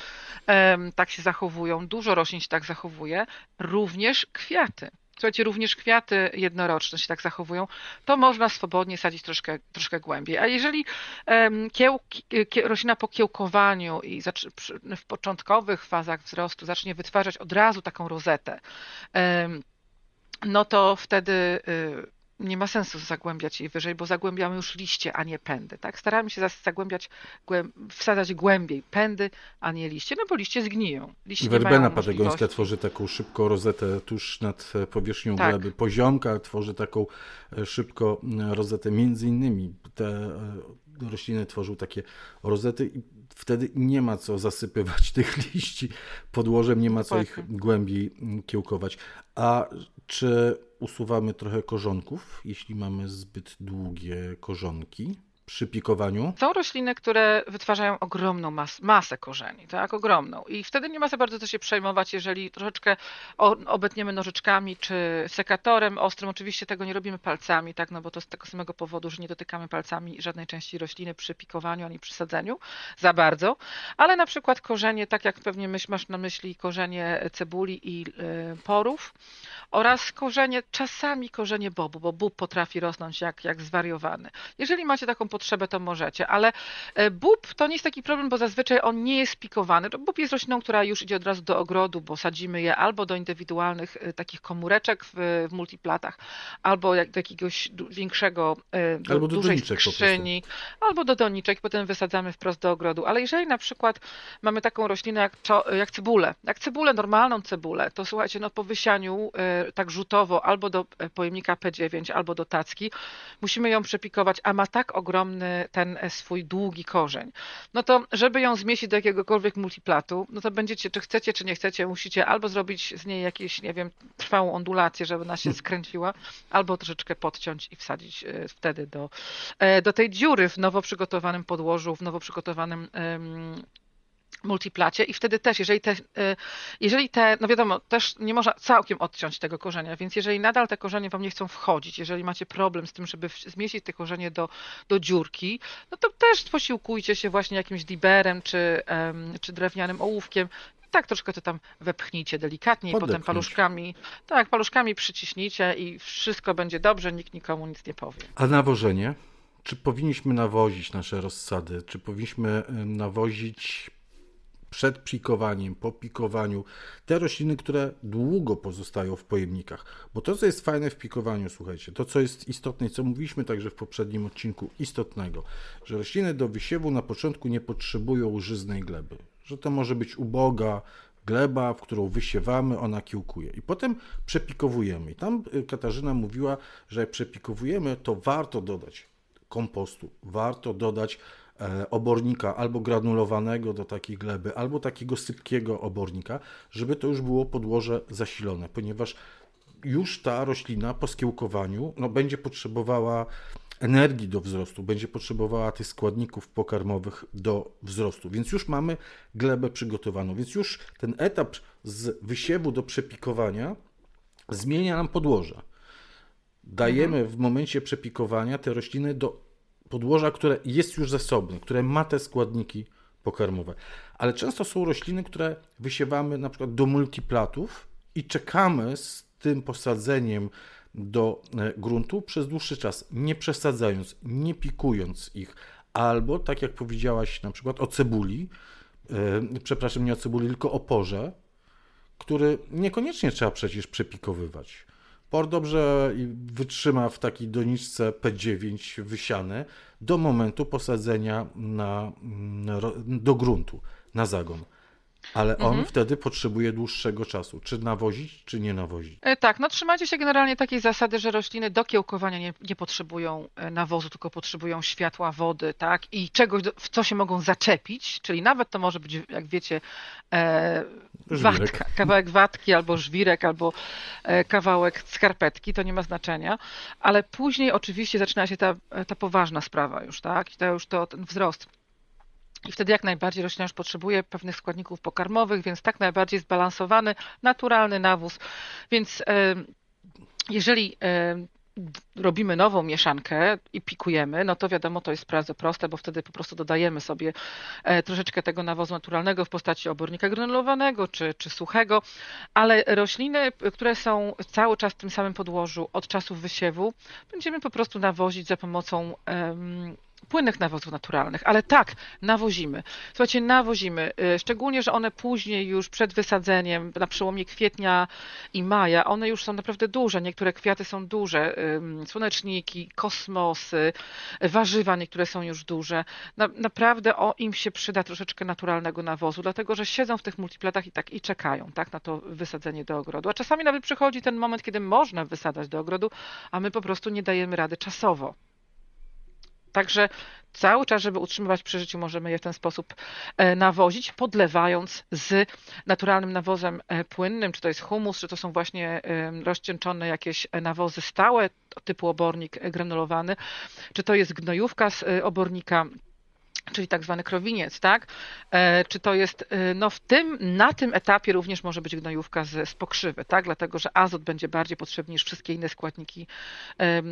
tak się zachowują, dużo roślin się tak zachowuje, również kwiaty słuchajcie, również kwiaty jednoroczne się tak zachowują, to można swobodnie sadzić troszkę, troszkę głębiej. A jeżeli roślina po kiełkowaniu i w początkowych fazach wzrostu zacznie wytwarzać od razu taką rozetę, no to wtedy y, nie ma sensu zagłębiać jej wyżej, bo zagłębiamy już liście, a nie pędy. Tak? Staramy się zagłębiać, wsadzać głębiej pędy, a nie liście, no bo liście zgniją. Liście Werbena patagońska tworzy taką szybką rozetę tuż nad powierzchnią tak. gleby. Poziomka tworzy taką e, szybko e, rozetę. Między innymi te e, rośliny tworzą takie rozety i wtedy nie ma co zasypywać tych liści podłożem, nie ma co ich głębiej kiełkować. A czy usuwamy trochę korzonków, jeśli mamy zbyt długie korzonki? Przy pikowaniu? Są rośliny, które wytwarzają ogromną mas masę korzeni, tak, ogromną. I wtedy nie ma za bardzo co się przejmować, jeżeli troszeczkę obetniemy nożyczkami czy sekatorem ostrym. Oczywiście tego nie robimy palcami, tak, no bo to z tego samego powodu, że nie dotykamy palcami żadnej części rośliny przy pikowaniu ani przy sadzeniu za bardzo. Ale na przykład korzenie, tak jak pewnie myśl, masz na myśli korzenie cebuli i y, porów oraz korzenie, czasami korzenie bobu, bo bób potrafi rosnąć jak, jak zwariowany. Jeżeli macie taką potrzebę, to możecie, ale e, bób to nie jest taki problem, bo zazwyczaj on nie jest pikowany. Bób jest rośliną, która już idzie od razu do ogrodu, bo sadzimy je albo do indywidualnych e, takich komóreczek w, w multiplatach, albo jak do jakiegoś większego, e, do albo do dużej skrzyni, albo do doniczek, potem wysadzamy wprost do ogrodu. Ale jeżeli na przykład mamy taką roślinę jak, jak cebulę, jak cebulę, normalną cebulę, to słuchajcie, no po wysianiu tak rzutowo albo do pojemnika P9, albo do tacki, musimy ją przepikować, a ma tak ogromny ogromny ten swój długi korzeń. No to, żeby ją zmieścić do jakiegokolwiek multiplatu, no to będziecie, czy chcecie, czy nie chcecie, musicie albo zrobić z niej jakieś, nie wiem, trwałą ondulację, żeby ona się hmm. skręciła, albo troszeczkę podciąć i wsadzić e, wtedy do, e, do tej dziury w nowo przygotowanym podłożu, w nowo przygotowanym multiplacie i wtedy też, jeżeli te, y, jeżeli te, no wiadomo, też nie można całkiem odciąć tego korzenia, więc jeżeli nadal te korzenie wam nie chcą wchodzić, jeżeli macie problem z tym, żeby zmieścić te korzenie do, do dziurki, no to też posiłkujcie się właśnie jakimś diberem czy, czy drewnianym ołówkiem, tak troszkę to tam wepchnijcie delikatnie i potem paluszkami, tak, paluszkami przyciśnijcie i wszystko będzie dobrze, nikt nikomu nic nie powie. A nawożenie? czy powinniśmy nawozić nasze rozsady, czy powinniśmy nawozić przed pikowaniem, po pikowaniu, te rośliny, które długo pozostają w pojemnikach. Bo to, co jest fajne w pikowaniu, słuchajcie, to, co jest istotne i co mówiliśmy także w poprzednim odcinku istotnego, że rośliny do wysiewu na początku nie potrzebują żyznej gleby, że to może być uboga, gleba, w którą wysiewamy, ona kiełkuje. I potem przepikowujemy. I tam y, Katarzyna mówiła, że jak przepikowujemy, to warto dodać kompostu, warto dodać obornika albo granulowanego do takiej gleby, albo takiego sypkiego obornika, żeby to już było podłoże zasilone, ponieważ już ta roślina po skiełkowaniu no, będzie potrzebowała energii do wzrostu, będzie potrzebowała tych składników pokarmowych do wzrostu, więc już mamy glebę przygotowaną, więc już ten etap z wysiewu do przepikowania zmienia nam podłoże. Dajemy mhm. w momencie przepikowania te rośliny do podłoża, które jest już zasobne, które ma te składniki pokarmowe. Ale często są rośliny, które wysiewamy na przykład do multiplatów i czekamy z tym posadzeniem do e, gruntu przez dłuższy czas, nie przesadzając, nie pikując ich, albo tak jak powiedziałaś na przykład o cebuli, yy, przepraszam, nie o cebuli, tylko o porze, który niekoniecznie trzeba przecież przepikowywać. Por dobrze wytrzyma w takiej doniczce P9 wysiane do momentu posadzenia na, do gruntu, na zagon. Ale on mhm. wtedy potrzebuje dłuższego czasu. Czy nawozić, czy nie nawozić? E, tak, no trzymajcie się generalnie takiej zasady, że rośliny do kiełkowania nie, nie potrzebują e, nawozu, tylko potrzebują światła, wody, tak? I czegoś, w co się mogą zaczepić, czyli nawet to może być, jak wiecie, e, watka, kawałek watki, albo żwirek, albo e, kawałek skarpetki, to nie ma znaczenia, ale później oczywiście zaczyna się ta, ta poważna sprawa już, tak? I to już to, ten wzrost i wtedy jak najbardziej roślina już potrzebuje pewnych składników pokarmowych, więc tak najbardziej zbalansowany, naturalny nawóz. Więc jeżeli robimy nową mieszankę i pikujemy, no to wiadomo, to jest bardzo proste, bo wtedy po prostu dodajemy sobie e, troszeczkę tego nawozu naturalnego w postaci obornika granulowanego czy, czy suchego, ale rośliny, które są cały czas w tym samym podłożu od czasów wysiewu, będziemy po prostu nawozić za pomocą płynnych nawozów naturalnych, ale tak, nawozimy. Słuchajcie, nawozimy, y, szczególnie, że one później już przed wysadzeniem, na przełomie kwietnia i maja, one już są naprawdę duże. Niektóre kwiaty są duże, słoneczniki, kosmosy, warzywa niektóre są już duże. Na, naprawdę o, im się przyda troszeczkę naturalnego nawozu, dlatego, że siedzą w tych multiplatach i tak i czekają tak, na to wysadzenie do ogrodu. A czasami nawet przychodzi ten moment, kiedy można wysadzać do ogrodu, a my po prostu nie dajemy rady czasowo. Także cały czas, żeby utrzymywać przy życiu, możemy je w ten sposób e, nawozić, podlewając z naturalnym nawozem e, płynnym, czy to jest humus, czy to są właśnie rozcieńczone jakieś nawozy stałe typu obornik granulowany, czy to jest gnojówka z e, obornika czyli tak zwany krowiniec, tak? E, czy to jest, e, no w tym, na tym etapie również może być gnojówka z, z pokrzywy, tak? Dlatego, że azot będzie bardziej potrzebny niż wszystkie inne składniki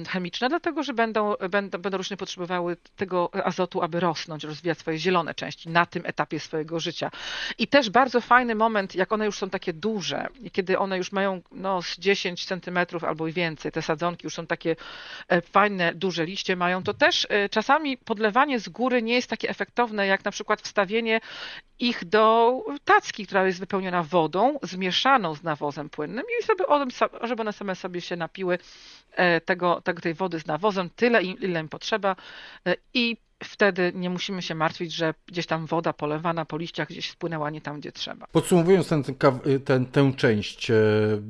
chemiczne, dlatego, że będą, będą, będą rośliny potrzebowały tego azotu, aby rosnąć, rozwijać swoje zielone części na tym etapie swojego życia. I też bardzo fajny moment, jak one już są takie duże, kiedy one już mają no, z 10 centymetrów albo i więcej, te sadzonki już są takie e, fajne, duże liście mają, to też czasami podlewanie z góry nie jest takie takie efektowne, jak na przykład wstawienie ich do tacki, która jest wypełniona wodą zmieszaną z nawozem płynnym i sobie żeby one same sobie się napiły e, tego, tego, tej wody z nawozem tyle, ile im potrzeba e, i wtedy nie musimy się martwić, że gdzieś tam woda polewana po liściach gdzieś spłynęła nie tam, gdzie trzeba. Podsumowując ten, ten, tę część, e,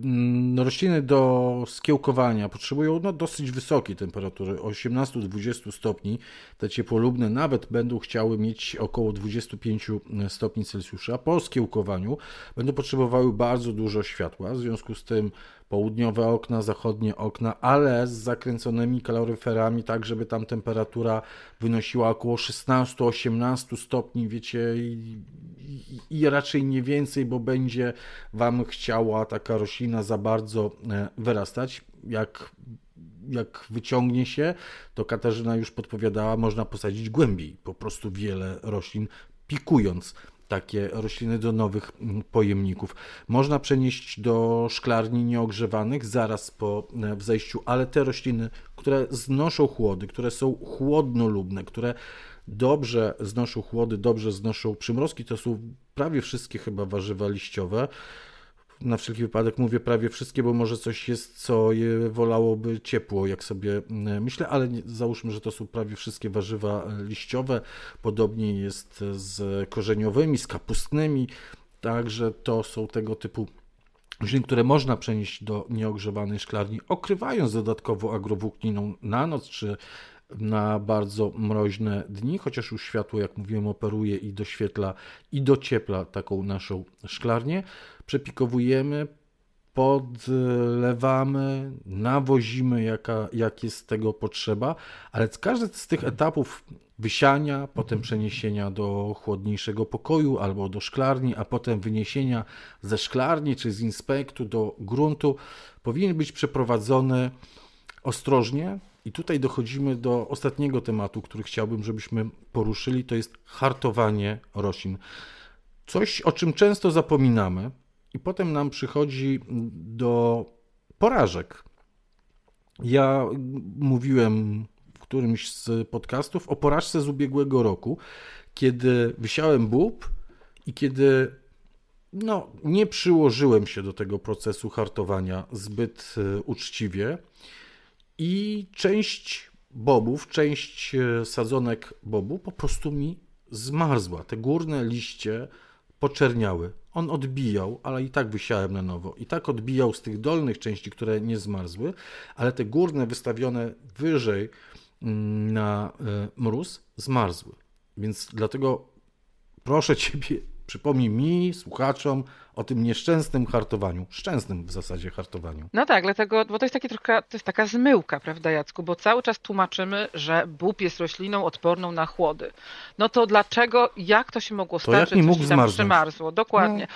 mm, rośliny do skiełkowania potrzebują no, dosyć wysokiej temperatury, 18-20 stopni. Te ciepłolubne nawet będą chciały mieć około 25 stopni Celsjusza. Po skiełkowaniu będą potrzebowały bardzo dużo światła, w związku z tym południowe okna, zachodnie okna, ale z zakręconymi kaloryferami, tak żeby tam temperatura wynosiła około 16-18 stopni, wiecie, i, i, i, raczej nie więcej, bo będzie Wam chciała taka roślina za bardzo e, wyrastać. Jak jak wyciągnie się, to Katarzyna już podpowiadała, można posadzić głębiej, po prostu wiele roślin, pikując takie rośliny do nowych mm, pojemników. Można przenieść do szklarni nieogrzewanych zaraz po e, wzejściu, ale te rośliny, które znoszą chłody, które są chłodnolubne, które dobrze znoszą chłody, dobrze znoszą przymrozki, to są prawie wszystkie chyba warzywa liściowe na wszelki wypadek mówię prawie wszystkie, bo może coś jest, co je wolałoby ciepło, jak sobie mm, myślę, ale załóżmy, że to są prawie wszystkie warzywa liściowe. Podobnie jest z korzeniowymi, z kapustnymi, także to są tego typu rośliny, które można przenieść do nieogrzewanej szklarni, okrywając dodatkowo agrowłókniną na noc czy na bardzo mroźne dni, chociaż już światło, jak mówiłem, operuje i doświetla i dociepla taką naszą szklarnię. Przepikowujemy, podlewamy, nawozimy, jaka, jak jest tego potrzeba, ale każdy z tych etapów wysiania, potem przeniesienia do chłodniejszego pokoju albo do szklarni, a potem wyniesienia ze szklarni czy z inspektu do gruntu powinien być przeprowadzony ostrożnie, i tutaj dochodzimy do ostatniego tematu, który chciałbym, żebyśmy poruszyli, to jest hartowanie roślin. Coś, o czym często zapominamy, i potem nam przychodzi do porażek. Ja mówiłem w którymś z podcastów o porażce z ubiegłego roku, kiedy wysiałem bób i kiedy no, nie przyłożyłem się do tego procesu hartowania zbyt e, uczciwie i część bobów, część e, sadzonek bobu po prostu mi zmarzła. Te górne liście poczerniały. On odbijał, ale i tak wysiałem na nowo. I tak odbijał z tych dolnych części, które nie zmarzły, ale te górne wystawione wyżej mm, na e, mróz zmarzły. Więc dlatego proszę Ciebie, Przypomnij mi, słuchaczom, o tym nieszczęsnym hartowaniu, szczęsnym w zasadzie hartowaniu. No tak, dlatego, bo to jest, taki trochę, to jest taka zmyłka, prawda Jacku, bo cały czas tłumaczymy, że bób jest rośliną odporną na chłody. No to dlaczego, jak to się mogło stać, jak że mógł tam przymarzło? Dokładnie.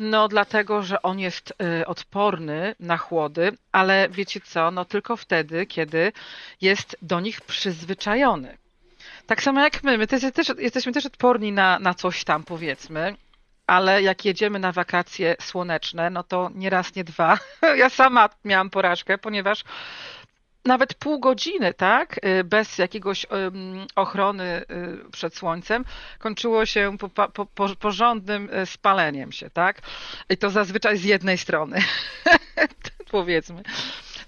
No. no dlatego, że on jest y, odporny na chłody, ale wiecie co, no tylko wtedy, kiedy jest do nich przyzwyczajony. Tak samo jak my. My też, też, jesteśmy też odporni na, na coś tam, powiedzmy. Ale jak jedziemy na wakacje słoneczne, no to nie raz, nie dwa. Ja sama miałam porażkę, ponieważ nawet pół godziny, tak, y, bez jakiegoś ochrony y, przed słońcem, kończyło się po, po, po, porządnym y, spaleniem się, tak? I to zazwyczaj z jednej strony, powiedzmy.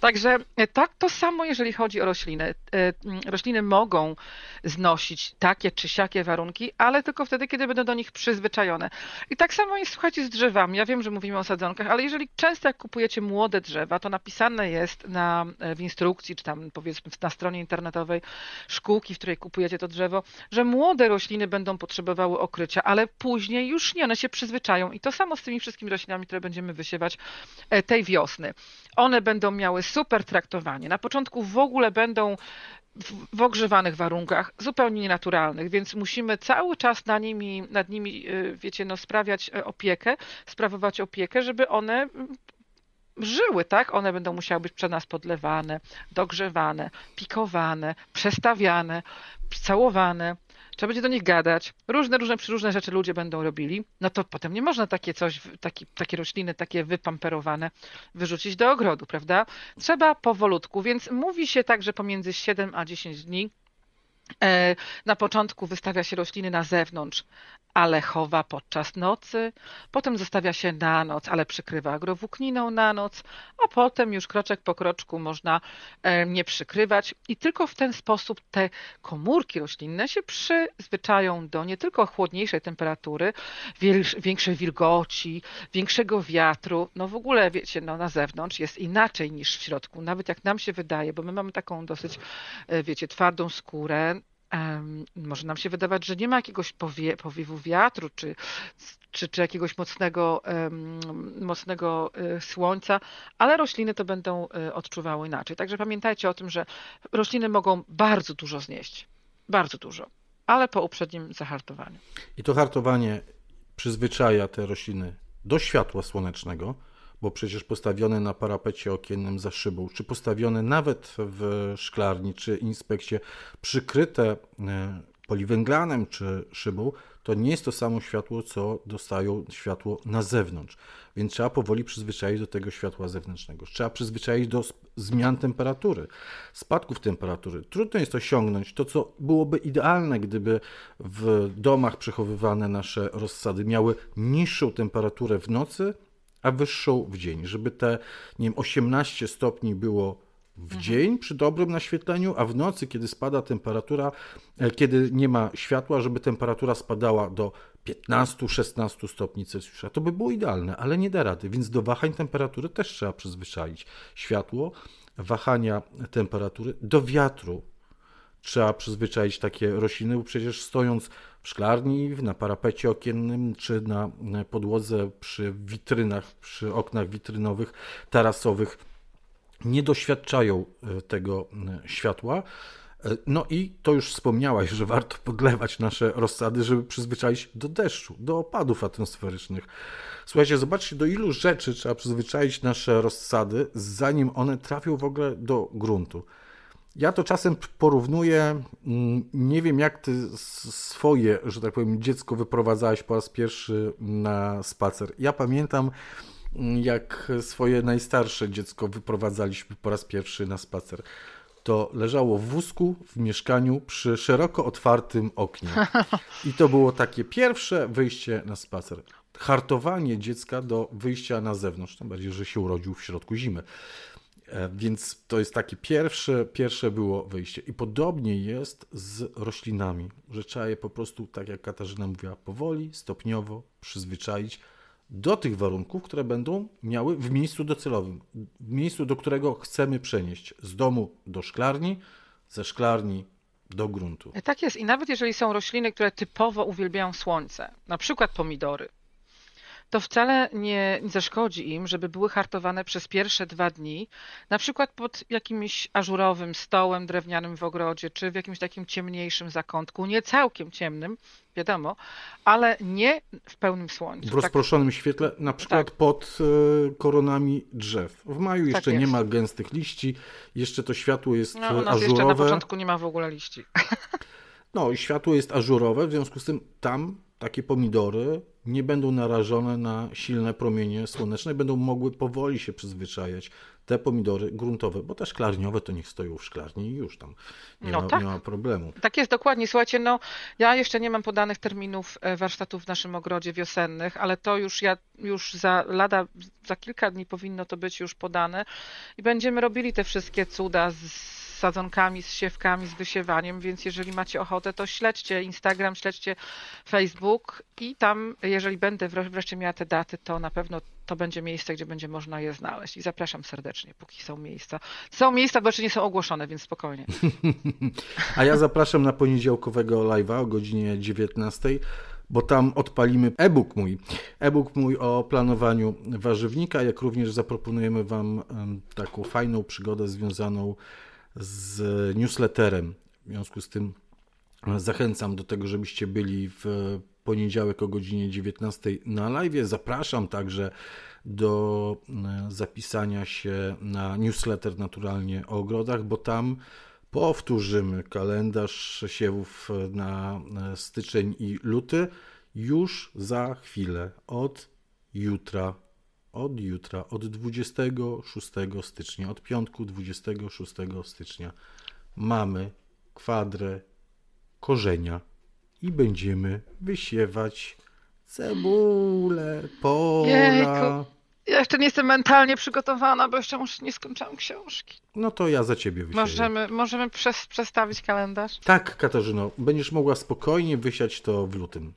Także e, tak to samo, jeżeli chodzi o rośliny. E, rośliny mogą znosić takie czy siakie warunki, ale tylko wtedy, kiedy będą do nich przyzwyczajone. I tak samo jest, słuchajcie, z drzewami. Ja wiem, że mówimy o sadzonkach, ale jeżeli często jak kupujecie młode drzewa, to napisane jest na, e, w instrukcji, czy tam powiedzmy na stronie internetowej szkółki, w której kupujecie to drzewo, że młode rośliny będą potrzebowały okrycia, ale później już nie, one się przyzwyczają. I to samo z tymi wszystkimi roślinami, które będziemy wysiewać tej wiosny. One będą miały super traktowanie. Na początku w ogóle będą w, w ogrzewanych warunkach, zupełnie nienaturalnych, więc musimy cały czas na nimi, nad nimi, y, wiecie, no, sprawiać e, opiekę, sprawować opiekę, żeby one mm, żyły, tak? One będą musiały być przez nas podlewane, dogrzewane, pikowane, przestawiane, całowane trzeba będzie do nich gadać, różne, różne, różne rzeczy ludzie będą robili, no to potem nie można takie coś, taki, takie rośliny, takie wypamperowane wyrzucić do ogrodu, prawda? Trzeba powolutku, więc mówi się tak, że pomiędzy 7 a 10 dni na początku wystawia się rośliny na zewnątrz, ale chowa podczas nocy, potem zostawia się na noc, ale przykrywa agrowłókniną na noc, a potem już kroczek po kroczku można e, nie przykrywać. I tylko w ten sposób te komórki roślinne się przyzwyczają do nie tylko chłodniejszej temperatury, większej wilgoci, większego wiatru, no w ogóle wiecie, no na zewnątrz jest inaczej niż w środku, nawet jak nam się wydaje, bo my mamy taką dosyć, e, wiecie, twardą skórę, może nam się wydawać, że nie ma jakiegoś powie, powiewu wiatru, czy, czy, czy jakiegoś mocnego, mocnego e, słońca, ale rośliny to będą e, odczuwały inaczej. Także pamiętajcie o tym, że rośliny mogą bardzo dużo znieść. Bardzo dużo, ale po uprzednim zahartowaniu. I to hartowanie przyzwyczaja te rośliny do światła słonecznego, bo przecież postawione na parapecie okiennym za szybą, czy postawione nawet w szklarni, czy inspekcie, przykryte e, poliwęglanem czy szybą, to nie jest to samo światło, co dostają światło na zewnątrz. Więc trzeba powoli przyzwyczaić do tego światła zewnętrznego. Trzeba przyzwyczaić do zmian temperatury, spadków temperatury. Trudno jest osiągnąć to, co byłoby idealne, gdyby w domach przechowywane nasze rozsady miały niższą temperaturę w nocy, a wyższą w dzień, żeby te nie wiem, 18 stopni było w mhm. dzień przy dobrym naświetleniu, a w nocy, kiedy spada temperatura, e, kiedy nie ma światła, żeby temperatura spadała do 15-16 stopni Celsjusza. To by było idealne, ale nie da rady, więc do wahań temperatury też trzeba przyzwyczaić światło, wahania temperatury, do wiatru trzeba przyzwyczaić takie rośliny, bo przecież stojąc w szklarni, na parapecie okiennym czy na podłodze przy witrynach, przy oknach witrynowych, tarasowych, nie doświadczają e, tego e, światła. E, no i to już wspomniałaś, że warto podlewać nasze rozsady, żeby przyzwyczaić do deszczu, do opadów atmosferycznych. Słuchajcie, zobaczcie, do ilu rzeczy trzeba przyzwyczaić nasze rozsady, zanim one trafią w ogóle do gruntu. Ja to czasem porównuję, mm, nie wiem jak ty swoje, że tak powiem, dziecko wyprowadzałeś po raz pierwszy na spacer. Ja pamiętam, jak swoje najstarsze dziecko wyprowadzaliśmy po raz pierwszy na spacer. To leżało w wózku w mieszkaniu przy szeroko otwartym oknie. I to było takie pierwsze wyjście na spacer. Hartowanie dziecka do wyjścia na zewnątrz, tym bardziej, że się urodził w środku zimy. E, więc to jest takie pierwsze, pierwsze było wyjście. I podobnie jest z roślinami, że trzeba je po prostu, tak jak Katarzyna mówiła, powoli, stopniowo przyzwyczaić do tych warunków, które będą miały w miejscu docelowym, w miejscu, do którego chcemy przenieść z domu do szklarni, ze szklarni do gruntu. Tak jest. I nawet jeżeli są rośliny, które typowo uwielbiają słońce, na przykład pomidory, to wcale nie zaszkodzi im, żeby były hartowane przez pierwsze dwa dni, na przykład pod jakimś ażurowym stołem drewnianym w ogrodzie, czy w jakimś takim ciemniejszym zakątku, nie całkiem ciemnym, wiadomo, ale nie w pełnym słońcu. W rozproszonym tak. świetle, na przykład tak. pod e, koronami drzew. W maju tak jeszcze tak nie ma gęstych liści, jeszcze to światło jest no, u nas ażurowe. jeszcze na początku nie ma w ogóle liści. No i światło jest ażurowe, w związku z tym tam takie pomidory nie będą narażone na silne promienie słoneczne, będą mogły powoli się przyzwyczajać. Te pomidory gruntowe, bo te szklarniowe to niech stoją w szklarni i już tam nie, no ma, tak. nie ma problemu. Tak jest, dokładnie. Słuchajcie, no ja jeszcze nie mam podanych terminów e, warsztatów w naszym ogrodzie wiosennych, ale to już ja już za lada, za kilka dni powinno to być już podane i będziemy robili te wszystkie cuda z sadzonkami, z siewkami, z wysiewaniem, więc jeżeli macie ochotę, to śledźcie Instagram, śledźcie Facebook i tam, jeżeli będę wreszcie miała te daty, to na pewno to będzie miejsce, gdzie będzie można je znaleźć. I zapraszam serdecznie, póki są miejsca. Są miejsca, bo jeszcze nie są ogłoszone, więc spokojnie. A ja zapraszam na poniedziałkowego live'a o godzinie 19 bo tam odpalimy e-book mój. E-book mój o planowaniu warzywnika, jak również zaproponujemy Wam taką fajną przygodę związaną z newsletterem. W związku z tym zachęcam do tego, żebyście byli w poniedziałek o godzinie 19 na live. Zapraszam także do e, zapisania się na newsletter naturalnie o ogrodach, bo tam powtórzymy kalendarz siewów na styczeń i luty już za chwilę od jutra od jutra, od 26 stycznia, od piątku 26 stycznia mamy kwadrę korzenia i będziemy wysiewać cebulę, pola. Jejku. Ja jeszcze nie jestem mentalnie przygotowana, bo jeszcze muszę, nie skończyłam książki. No to ja za ciebie wysieję. Możemy, możemy przestawić kalendarz? Tak, Katarzyno. Będziesz mogła spokojnie wysiać to w lutym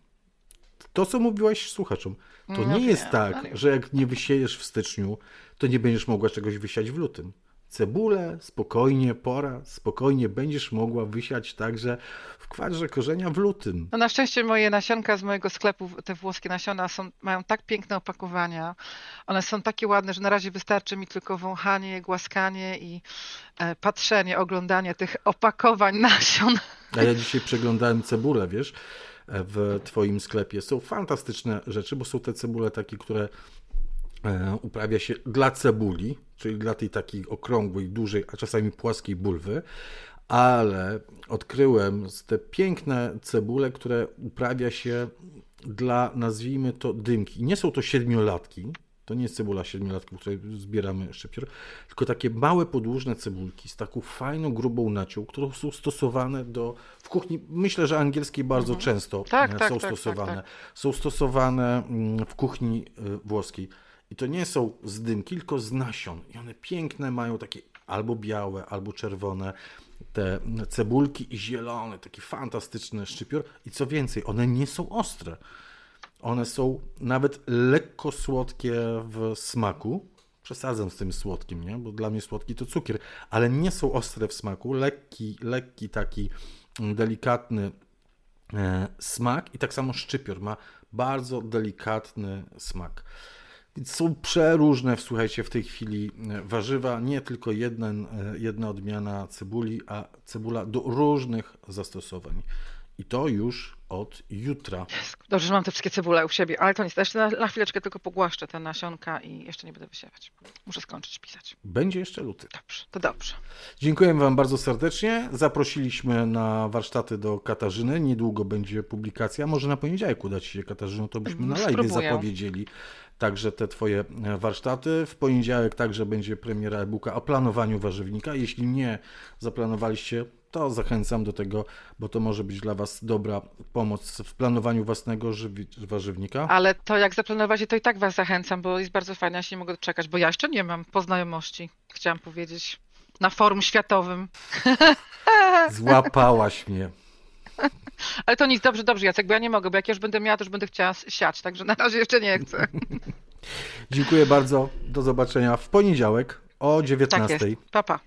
to, co mówiłaś słuchaczom, to no nie wiem, jest tak, no że jak nie wysiejesz w styczniu, to nie będziesz mogła czegoś wysiać w lutym. Cebulę, spokojnie, pora, spokojnie będziesz mogła wysiać także w kwadrze korzenia w lutym. No na szczęście moje nasionka z mojego sklepu, te włoskie nasiona są, mają tak piękne opakowania, one są takie ładne, że na razie wystarczy mi tylko wąchanie, głaskanie i e, patrzenie, oglądanie tych opakowań nasion. A ja dzisiaj przeglądałem cebulę, wiesz, w Twoim sklepie. Są fantastyczne rzeczy, bo są te cebule takie, które e, uprawia się dla cebuli, czyli dla tej takiej okrągłej, dużej, a czasami płaskiej bulwy, ale odkryłem te piękne cebule, które uprawia się dla, nazwijmy to, dymki. Nie są to siedmiolatki, to nie jest cebula siedmiolatki, w której zbieramy szczypior, tylko takie małe podłużne cebulki z taką fajną, grubą nacią, które są stosowane do, w kuchni, myślę, że angielskiej bardzo mhm. często tak, tak, są tak, stosowane. Tak, tak. Są stosowane mm, w kuchni y, włoskiej. I to nie są z dymki, tylko z nasion. I one piękne mają takie albo białe, albo czerwone te cebulki i zielone, taki fantastyczny szczypior. I co więcej, one nie są ostre. One są nawet lekko słodkie w smaku. Przesadzam z tym słodkim, nie? bo dla mnie słodki to cukier, ale nie są ostre w smaku. Lekki, lekki taki delikatny e, smak i tak samo szczypior ma bardzo delikatny smak. Są przeróżne, słuchajcie, w tej chwili e, warzywa, nie tylko jeden, e, jedna odmiana cebuli, a cebula do różnych zastosowań. I to już od jutra. Dobrze, że mam te wszystkie cebule u siebie, ale to niestety jeszcze na, na chwileczkę tylko pogłaszczę te nasionka i jeszcze nie będę wysiewać. Muszę skończyć pisać. Będzie jeszcze luty. Dobrze, to dobrze. Dziękuję Wam bardzo serdecznie. Zaprosiliśmy na warsztaty do Katarzyny. Niedługo będzie publikacja. Może na poniedziałek udać się Katarzyno, to byśmy na live zapowiedzieli także te Twoje e, warsztaty. W poniedziałek także będzie premiera e-booka o planowaniu warzywnika. Jeśli nie zaplanowaliście, to zachęcam do tego, bo to może być dla Was dobra pomoc w planowaniu własnego warzywnika. Ale to jak zaplanować, to i tak Was zachęcam, bo jest bardzo fajne, ja się nie mogę doczekać, bo ja jeszcze nie mam poznajomości, chciałam powiedzieć, na forum światowym. Złapałaś mnie. Ale to nic, dobrze, dobrze Jacek, bo ja nie mogę, bo jak już będę miała, to już będę chciała siać, także na razie jeszcze nie chcę. Dziękuję bardzo, do zobaczenia w poniedziałek o 19. Tak jest. Pa, pa.